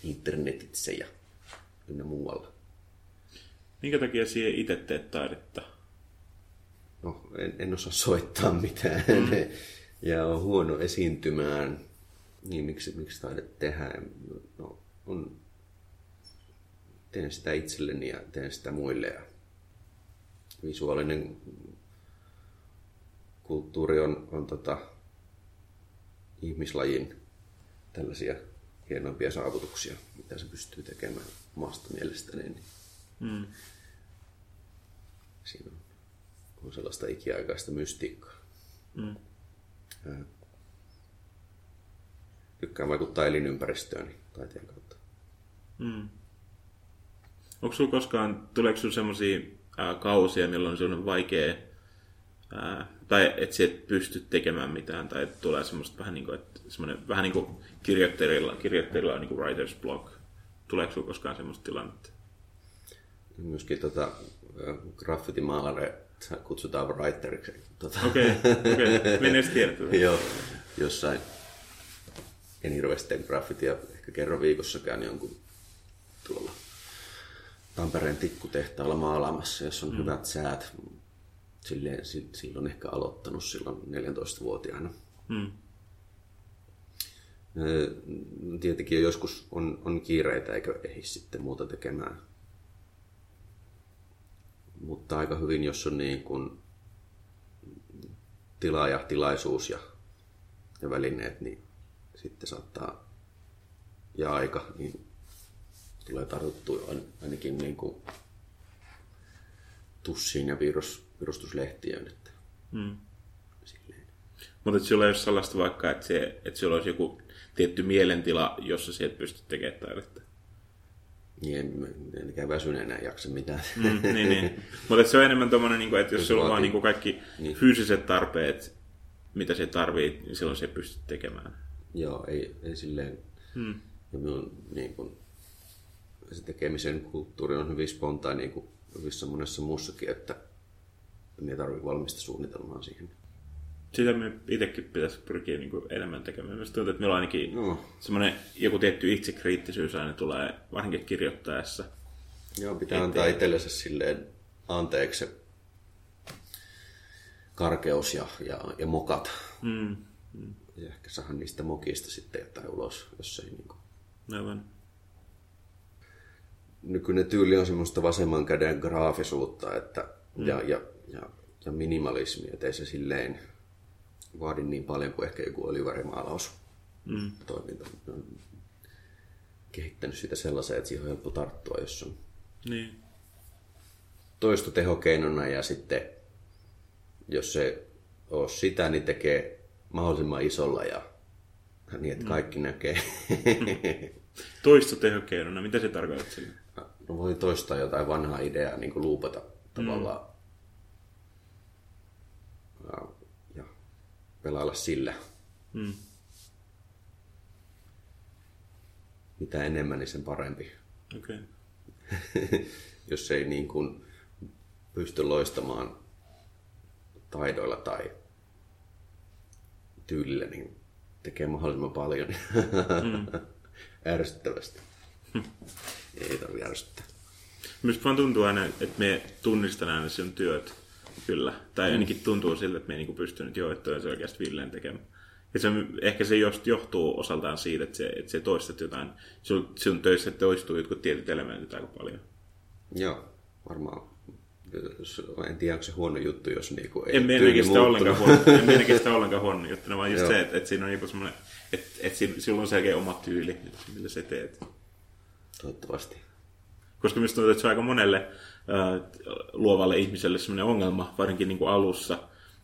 internetitse ja ynnä muualla. Minkä takia siihen itse teet taidetta? No, en, en osaa soittaa mitään mm. ja on huono esiintymään. Niin miksi, miksi taidet tehdä? No, on, teen sitä itselleni ja teen sitä muille. Ja visuaalinen kulttuuri on, on tota, ihmislajin tällaisia hienoimpia saavutuksia, mitä se pystyy tekemään omasta mielestäni. Niin mm. Siinä on, on sellaista ikiaikaista mystiikkaa. Mm. Tykkään vaikuttaa elinympäristöön taiteen kautta. Mm. Onko sinulla koskaan, tuleeko sinulla sellaisia kausia, milloin sinun on vaikea ää, tai että et pysty tekemään mitään, tai tulee semmoista vähän niin kuin, että semmoinen, vähän niin kuin kirjoittajilla, kirjoittajilla on niin kuin writer's block. Tuleeko sinulla koskaan semmoista tilannetta? Myöskin tota, graffitimaalare kutsutaan writeriksi. Tota. Okei, okay, okay. mene tiedä. Joo, jossain en hirveästi tee graffitia ehkä kerran viikossakaan jonkun tuolla Tampereen tikkutehtaalla maalaamassa, jos on mm. hyvät säät silleen, silloin ehkä aloittanut silloin 14-vuotiaana. Hmm. Tietenkin joskus on, on kiireitä eikä ehdi sitten muuta tekemään. Mutta aika hyvin, jos on niin kuin tila ja tilaisuus ja, ja välineet, niin sitten saattaa ja aika, niin tulee tartuttua ainakin niin kuin tussiin ja virus, virustuslehtiöön. Että mm. Mutta että sulla ei ole sellaista vaikka, että, se, että sulla olisi joku tietty mielentila, jossa sä et pysty tekemään taidetta. Niin, en, en väsyneenä jaksa mitään. Mm, niin, niin. Mutta se on enemmän tommonen, niin kuin, että jos sulla on vaan niin kuin kaikki niin. fyysiset tarpeet, mitä se tarvii, niin silloin se pystyt tekemään. Joo, ei, ei silleen. Hmm. Ja minun, niin kuin, se tekemisen kulttuuri on hyvin spontaani, niin kuin hyvissä monessa muussakin, että ei tarvitse valmista suunnitelmaa siihen. Sitä me itsekin pitäisi pyrkiä niin enemmän tekemään. Mielestäni tuntuu, että meillä on ainakin no. semmoinen joku tietty itsekriittisyys aina tulee, varsinkin kirjoittaessa. Joo, pitää Ettei... antaa itsellensä silleen anteeksi karkeus ja, ja, ja mokat. Mm. Mm. Ja ehkä saada niistä mokista sitten jotain ulos, jos ei niin kuin... Aivan. Nykyinen tyyli on semmoista vasemman käden graafisuutta että, mm. ja, ja ja, ja minimalismi, ettei se silleen vaadi niin paljon kuin ehkä joku olivarimaalaus mm. toiminta. On kehittänyt sitä sellaiseen, että siihen on helppo tarttua, jos on niin. toisto tehokeinona ja sitten jos se on sitä, niin tekee mahdollisimman isolla ja niin, että mm. kaikki mm. näkee. Toisto tehokeinona, mitä se tarkoittaa sillä? No voi toistaa jotain vanhaa ideaa, niin kuin luupata tavallaan mm ja pelailla sillä. Mm. Mitä enemmän, niin sen parempi. Okay. Jos ei niin kuin pysty loistamaan taidoilla tai tyylillä, niin tekee mahdollisimman paljon mm. ärsyttävästi. ei tarvitse ärsyttää. Minusta vaan tuntuu aina, että me tunnistan aina sen työt Kyllä. Tai mm. ainakin tuntuu siltä, että me ei niinku pystynyt jo, että se oikeasti Villeen tekemään. Ja se, ehkä se just johtuu osaltaan siitä, että se, että se toistat jotain. Sun, sun töissä toistuu jotkut tietyt elementit aika paljon. Joo, varmaan en tiedä onko se huono juttu, jos niinku ei En mene sitä ollenkaan huono, en sitä ollenkaan huono juttu, vaan just Joo. se, että, että siinä on joku semmoinen, että, että siinä- sillä on selkeä oma tyyli, millä sä teet. Toivottavasti. Koska minusta tuntuu, että se on aika monelle äh, luovalle ihmiselle sellainen ongelma, varsinkin niin kuin alussa,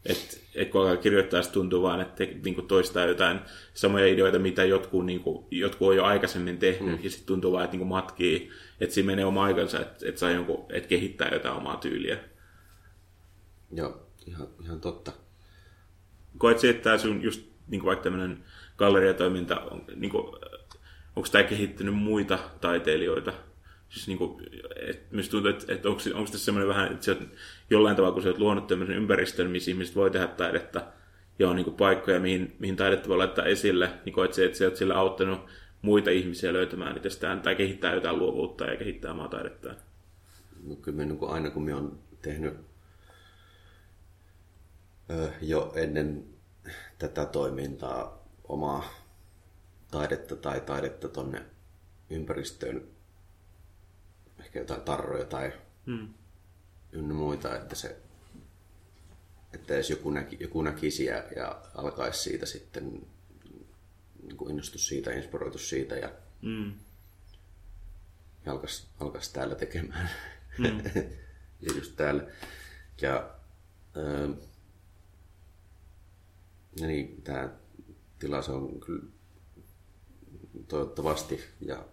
että, että kun alkaa kirjoittaa, se tuntuu vaan, että niin kuin toistaa jotain samoja ideoita, mitä jotkut, niin kuin, jotkut on jo aikaisemmin tehnyt, mm. ja sitten tuntuu vaan, että niin kuin matkii, että siinä menee oma aikansa, että, että, saa jonkun, että kehittää jotain omaa tyyliä. Joo, ihan, ihan totta. Koet se, että tämä sun just niin kuin vaikka tämmöinen galleriatoiminta, on, niin kuin, onko tämä kehittynyt muita taiteilijoita? Siis niin kuin, et, myös tuntuu, että, että onko, onko tässä semmoinen vähän, että oot, jollain tavalla, kun sä oot luonut tämmöisen ympäristön, missä ihmiset voi tehdä taidetta, ja on niin kuin, paikkoja, mihin, mihin taidetta voi laittaa esille, niin koet se, että sä oot sillä auttanut muita ihmisiä löytämään itsestään tai kehittää jotain luovuutta ja kehittää omaa taidettaan. No, kyllä me, niin kuin aina kun me on tehnyt jo ennen tätä toimintaa omaa taidetta tai taidetta tonne ympäristöön, ehkä jotain tarroja tai Hmm. ynnä muita, että se että edes joku, näki, joku näkisi ja, ja alkaisi siitä sitten niin kuin innostus siitä, inspiroitu siitä ja, Mm. ja alkaisi, alkaisi täällä tekemään. Mm. ja just täällä. Ja, ja niin, tämä tila se on kyllä toivottavasti ja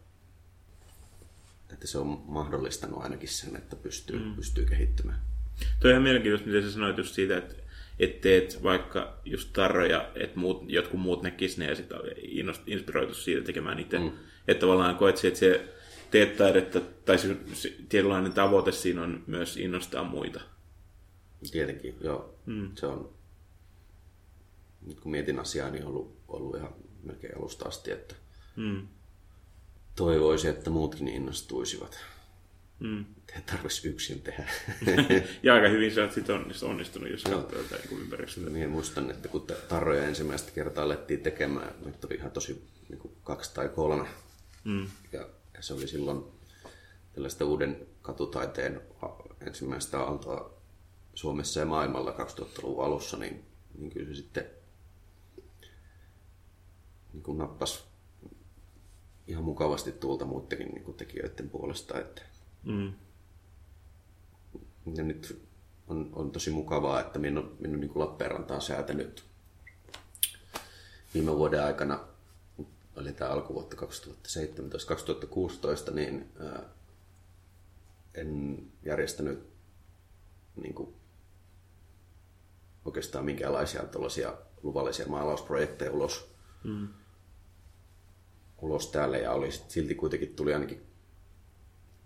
että se on mahdollistanut ainakin sen, että pystyy, mm. pystyy kehittymään. Toi on ihan mielenkiintoista, miten sä sanoit just siitä, että et teet vaikka just tarroja, että muut, jotkut muut näkis ne ja sitten inspiroitu siitä tekemään itse. Mm. Että tavallaan koet se, että se teet taidetta, tai se, se tietynlainen tavoite siinä on myös innostaa muita. Tietenkin, joo. Mm. Se on, nyt kun mietin asiaa, niin on ollut, ollut ihan melkein alusta asti, että Mm. toivoisi, että muutkin innostuisivat. Mm. Ei tarvitsisi yksin tehdä. ja aika hyvin sä oot sit onnistunut, jos Joo. katsoo niin ympäristöä. Minä muistan, että kun tarroja ensimmäistä kertaa alettiin tekemään, meitä oli ihan tosi niin kuin kaksi tai kolme. Mm. Ja, ja se oli silloin tällaista uuden katutaiteen ensimmäistä aaltoa Suomessa ja maailmalla 2000-luvun alussa, niin, niin kyllä se sitten niin kuin nappasi ihan mukavasti tuolta muidenkin niin tekijöiden puolesta. Että, Mm. ja nyt on, on tosi mukavaa, että minun on, minun niin kuin Lappeenranta on säätänyt viime vuoden aikana, oli tämä alkuvuotta 2017-2016, niin ää, en järjestänyt niin kuin, oikeastaan minkäänlaisia luvallisia maalausprojekteja ulos, Mm. Ulos täällä ja oli silti kuitenkin tuli ainakin,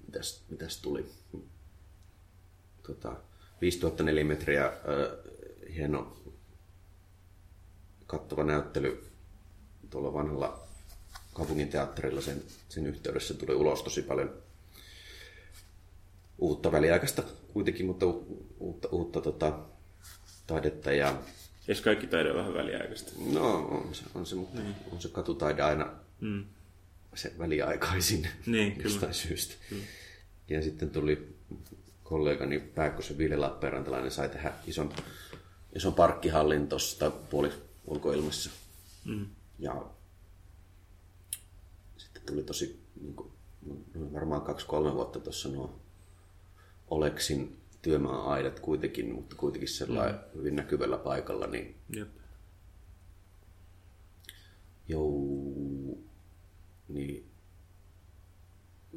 mitäs, mitäs tuli, tota, 5000 nelimetriä äh, hieno kattava näyttely tuolla vanhalla kaupungin teatterilla sen, sen yhteydessä tuli ulos tosi paljon uutta väliaikaista kuitenkin, mutta u, uutta, uutta tota, taidetta ja Eikö kaikki taide vähän väliaikaista? no on se, on se, mutta on se katutaide aina Mm. se väliaikaisin Niin, kyllä. jostain syystä. Ja sitten tuli kollegani Pääkkösen Ville Lappeenrantalainen sai tehdä ison, ison parkkihallin tuossa puoli ulkoilmassa. Mm. Ja sitten tuli tosi niin kuin, varmaan kaksi-kolme vuotta tuossa nuo Oleksin työmaa-aidat kuitenkin, mutta kuitenkin sellainen mm. hyvin näkyvällä paikalla, niin Jep. Jou, niin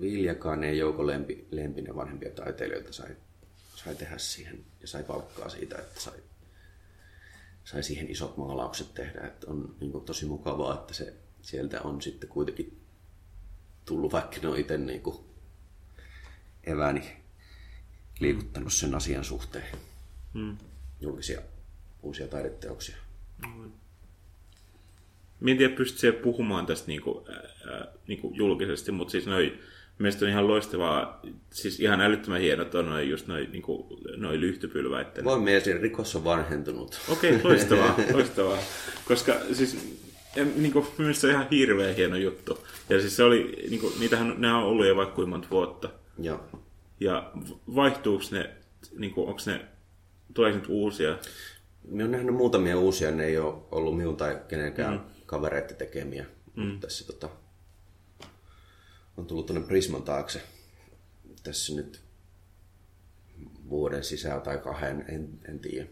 Viljakaan Jouko Lempi, Lempinen vanhempia taiteilijoita sai, sai tehdä siihen ja sai palkkaa siitä, että sai, sai siihen isot maalaukset tehdä. Että on niin kuin, tosi mukavaa, että se sieltä on sitten kuitenkin tullut, vaikka ne on itse niin kuin, evääni liikuttanut sen asian suhteen Mm. julkisia uusia taideteoksia. Mä en tiedä, pystyt se puhumaan tästä niinku, ää, niinku julkisesti, mutta siis noi, mielestäni on ihan loistavaa, siis ihan älyttömän hienot on noi, just noi, niinku, noi lyhtypylväitten. Voin mielestäni rikos on vanhentunut. Okei, okay, loistavaa, loistavaa. Koska siis en, niin kuin, mielestäni se on ihan hirveän hieno juttu. Ja siis se oli, niin kuin, niitähän, ne on ollut jo vaikka kuinka monta vuotta. Joo. Ja vaihtuuko ne niin kuin, onko ne, tuleeko nyt uusia? Minä olen nähnyt muutamia uusia, ne ei ole ollut minun tai kenenkään mm. Kavereiden tekemiä. Mm. Mutta tässä tota, on tullut tuonne Prisman taakse tässä nyt vuoden sisään tai kahden, en, en tiedä.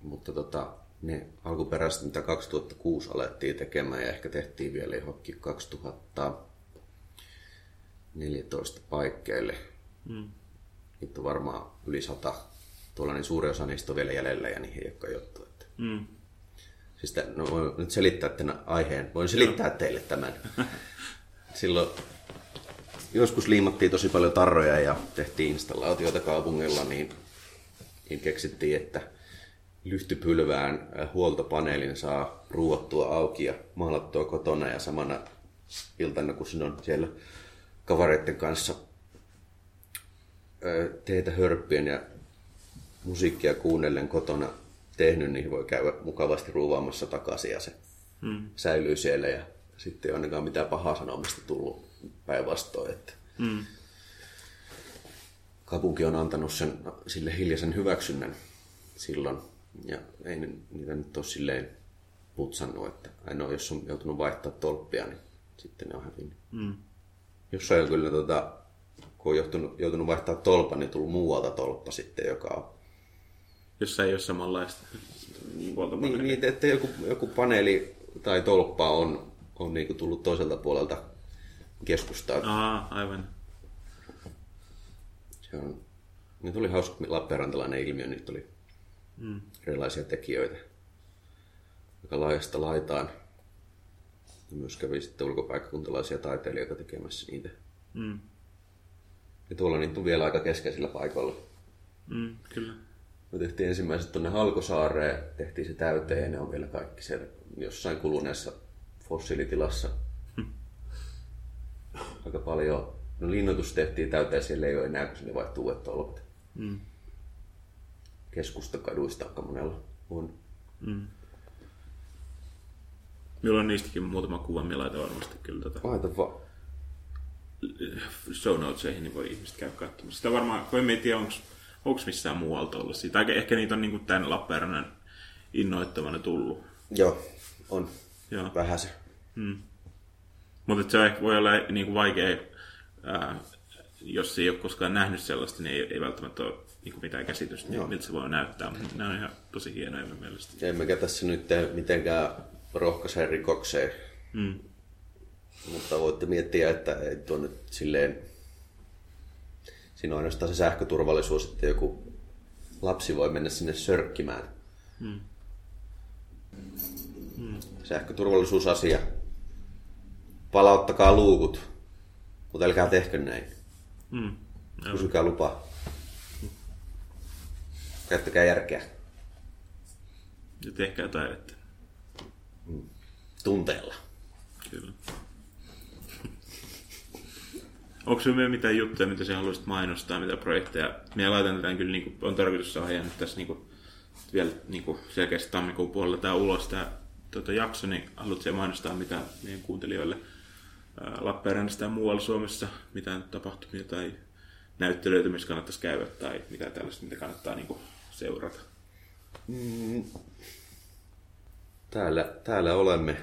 Mutta tota, ne alkuperäiset, mitä 2006 alettiin tekemään ja ehkä tehtiin vielä johonkin 2014 paikkeille. Mm. Niitä on varmaan yli sata. Tuolla niin suuri osa niistä on vielä jäljellä ja niihin ei ole juttu. Että... Mm. Siis tämän, no, voin nyt selittää tämän aiheen. Voin selittää no. teille tämän. Silloin joskus liimattiin tosi paljon tarroja ja tehtiin installaatioita kaupungilla, niin, niin keksittiin, että lyhtypylvään äh, huoltopaneelin saa ruuattua auki ja maalattua kotona ja samana iltana, kun sinä on siellä kavareiden kanssa äh, teitä hörppien ja musiikkia kuunnellen kotona tehnyt, niin voi käydä mukavasti ruuvaamassa takaisin ja se hmm. säilyy siellä ja sitten ei ainakaan mitään pahaa sanomista tullut päinvastoin. Että hmm. Kaupunki on antanut sen, sille hiljaisen hyväksynnän silloin ja ei niitä nyt ole silleen putsannut, että ainoa jos on joutunut vaihtaa tolppia, niin sitten ne on hävinnyt. Mm. Jossain on kyllä, tota, kun on joutunut, joutunut vaihtaa tolpan, niin tullut muualta tolppa sitten, joka on... Jossa ei ole samanlaista niin, niin, että joku, joku paneeli tai tolppa on, on niin kuin tullut toiselta puolelta keskustaa. Aa, aivan. Se on, nyt oli hauska Lappeenrantalainen ilmiö, nyt oli mm. erilaisia tekijöitä, aika laajasta laitaan. Ja myös kävi sitten ulkopaikkakuntalaisia taiteilijoita tekemässä niitä. Mm. Ja tuolla niitä on vielä aika keskeisillä paikoilla. Mm, kyllä. Me tehtiin ensimmäiset tuonne Halkosaareen, tehtiin se täyteen ja ne on vielä kaikki siellä jossain kuluneessa fossiilitilassa. Hmm. Aika paljon. No linnoitus tehtiin täyteen, siellä ei ole enää, kun sinne vaihtuu uudet tolpat. Mm keskustakaduista aika monella on. Mm. Minulla on niistäkin muutama kuva, millä laitan varmasti kyllä tätä. Laita vaan. Show notesihin, niin voi ihmiset käydä katsomassa. Sitä varmaan, kun en tiedä, onko onko missään muualta ollut siitä. Ehkä niitä on niin kuin tämän Lappeenrannan innoittamana tullut. Joo, on. Joo. Vähän se. Hmm. Mutta se voi olla niin kuin vaikea, ää, jos ei ole koskaan nähnyt sellaista, niin ei, ei välttämättä ole niin kuin mitään käsitystä, Joo. miltä se voi näyttää. Nämä on ihan tosi hienoja minun mielestä. Emmekä tässä nyt tee mitenkään rohkaiseen rikokseen. Mm. Mutta voitte miettiä, että ei tuo nyt silleen... Siinä on ainoastaan se sähköturvallisuus, että joku lapsi voi mennä sinne sörkkimään. Mm. Mm. Sähköturvallisuusasia. Palauttakaa luukut, mutta älkää tehkö näin. Mm. Kysykää lupaa. Käyttäkää järkeä. Ja tehkää taidetta. Mm. Tunteella. Kyllä. Onko sinulla mitään juttuja, mitä sinä haluaisit mainostaa, mitä projekteja? Minä laitan tätä kyllä, niin kuin, on tarkoitus saada nyt tässä niin kuin, vielä niin kuin selkeästi tammikuun puolella tämä ulos tämä tuota, jakso, niin haluatko mainostaa mitä meidän kuuntelijoille Lappeenrannasta ja muualla Suomessa, mitä tapahtumia tai näyttelyitä, missä kannattaisi käydä tai mitä tällaista, mitä kannattaa niin kuin, seurata? Mm. Täällä, täällä olemme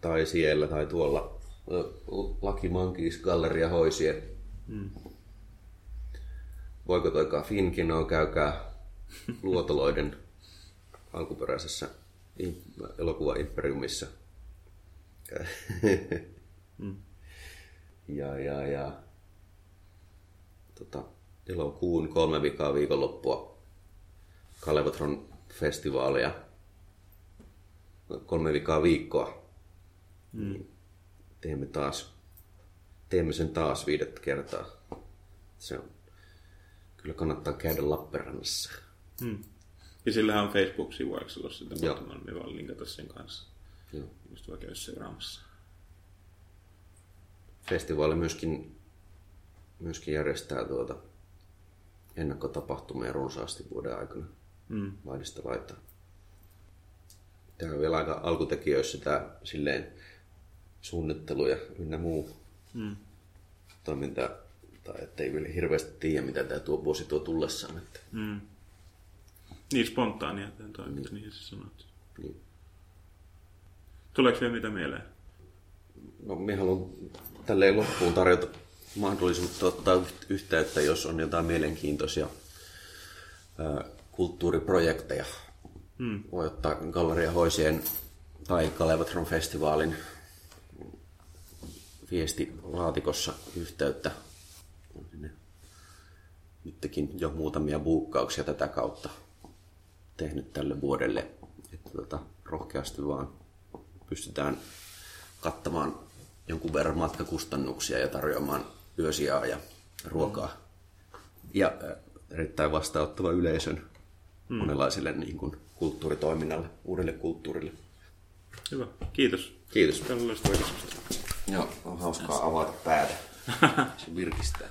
tai siellä tai tuolla Lucky Monkeys Galleria Hoisie. Mm. Voiko toikaa Finkinoa, käykää luotoloiden alkuperäisessä elokuva Imperiumissa. mm. Ja, ja, ja tota, elokuun kolme vikaa viikonloppua Kalevatron festivaalia. Kolme vikaa viikkoa. Mm. Teemme taas, teemme sen taas viidettä kertaa. Se on, kyllä kannattaa käydä Lappeenrannassa. Mm. Ja sillähän on Facebook-sivu, eikö se ole sitä Me vaan linkata sen kanssa. Joo. Just voi käydä seuraamassa. Festivaali myöskin, myöskin järjestää tuota ennakkotapahtumia runsaasti vuoden aikana mm. laidasta laittaa. Tämä on vielä aika alkutekijöissä tämä silleen suunnittelu ja ynnä muu mm. toiminta tai ettei vielä hirveästi tiedä, mitä tämä tuo vuosi tuo tullessaan. Että, Mm. Niin spontaania, tai niin. niin sä sanot. niin. Tuleeko vielä mitä mieleen? No, minä haluan tälleen loppuun tarjota mahdollisuutta ottaa yht- yhteyttä, jos on jotain mielenkiintoisia ää, kulttuuriprojekteja. Mm. Voi ottaa Galleria Hoisien tai Kalevatron festivaalin viestilaatikossa yhteyttä. On sinne nytkin jo muutamia buukkauksia tätä kautta tehnyt tälle vuodelle. Että tota, rohkeasti vaan pystytään kattamaan jonkun verran matkakustannuksia ja tarjoamaan yösijaa ja ruokaa. Ja erittäin vastaanottava yleisön mm. monenlaiselle niin kuin, kulttuuritoiminnalle, uudelle kulttuurille. Hyvä. Kiitos. Kiitos. Loistava keskustelu. Joo, on hauskaa avata päätä. Se virkistää.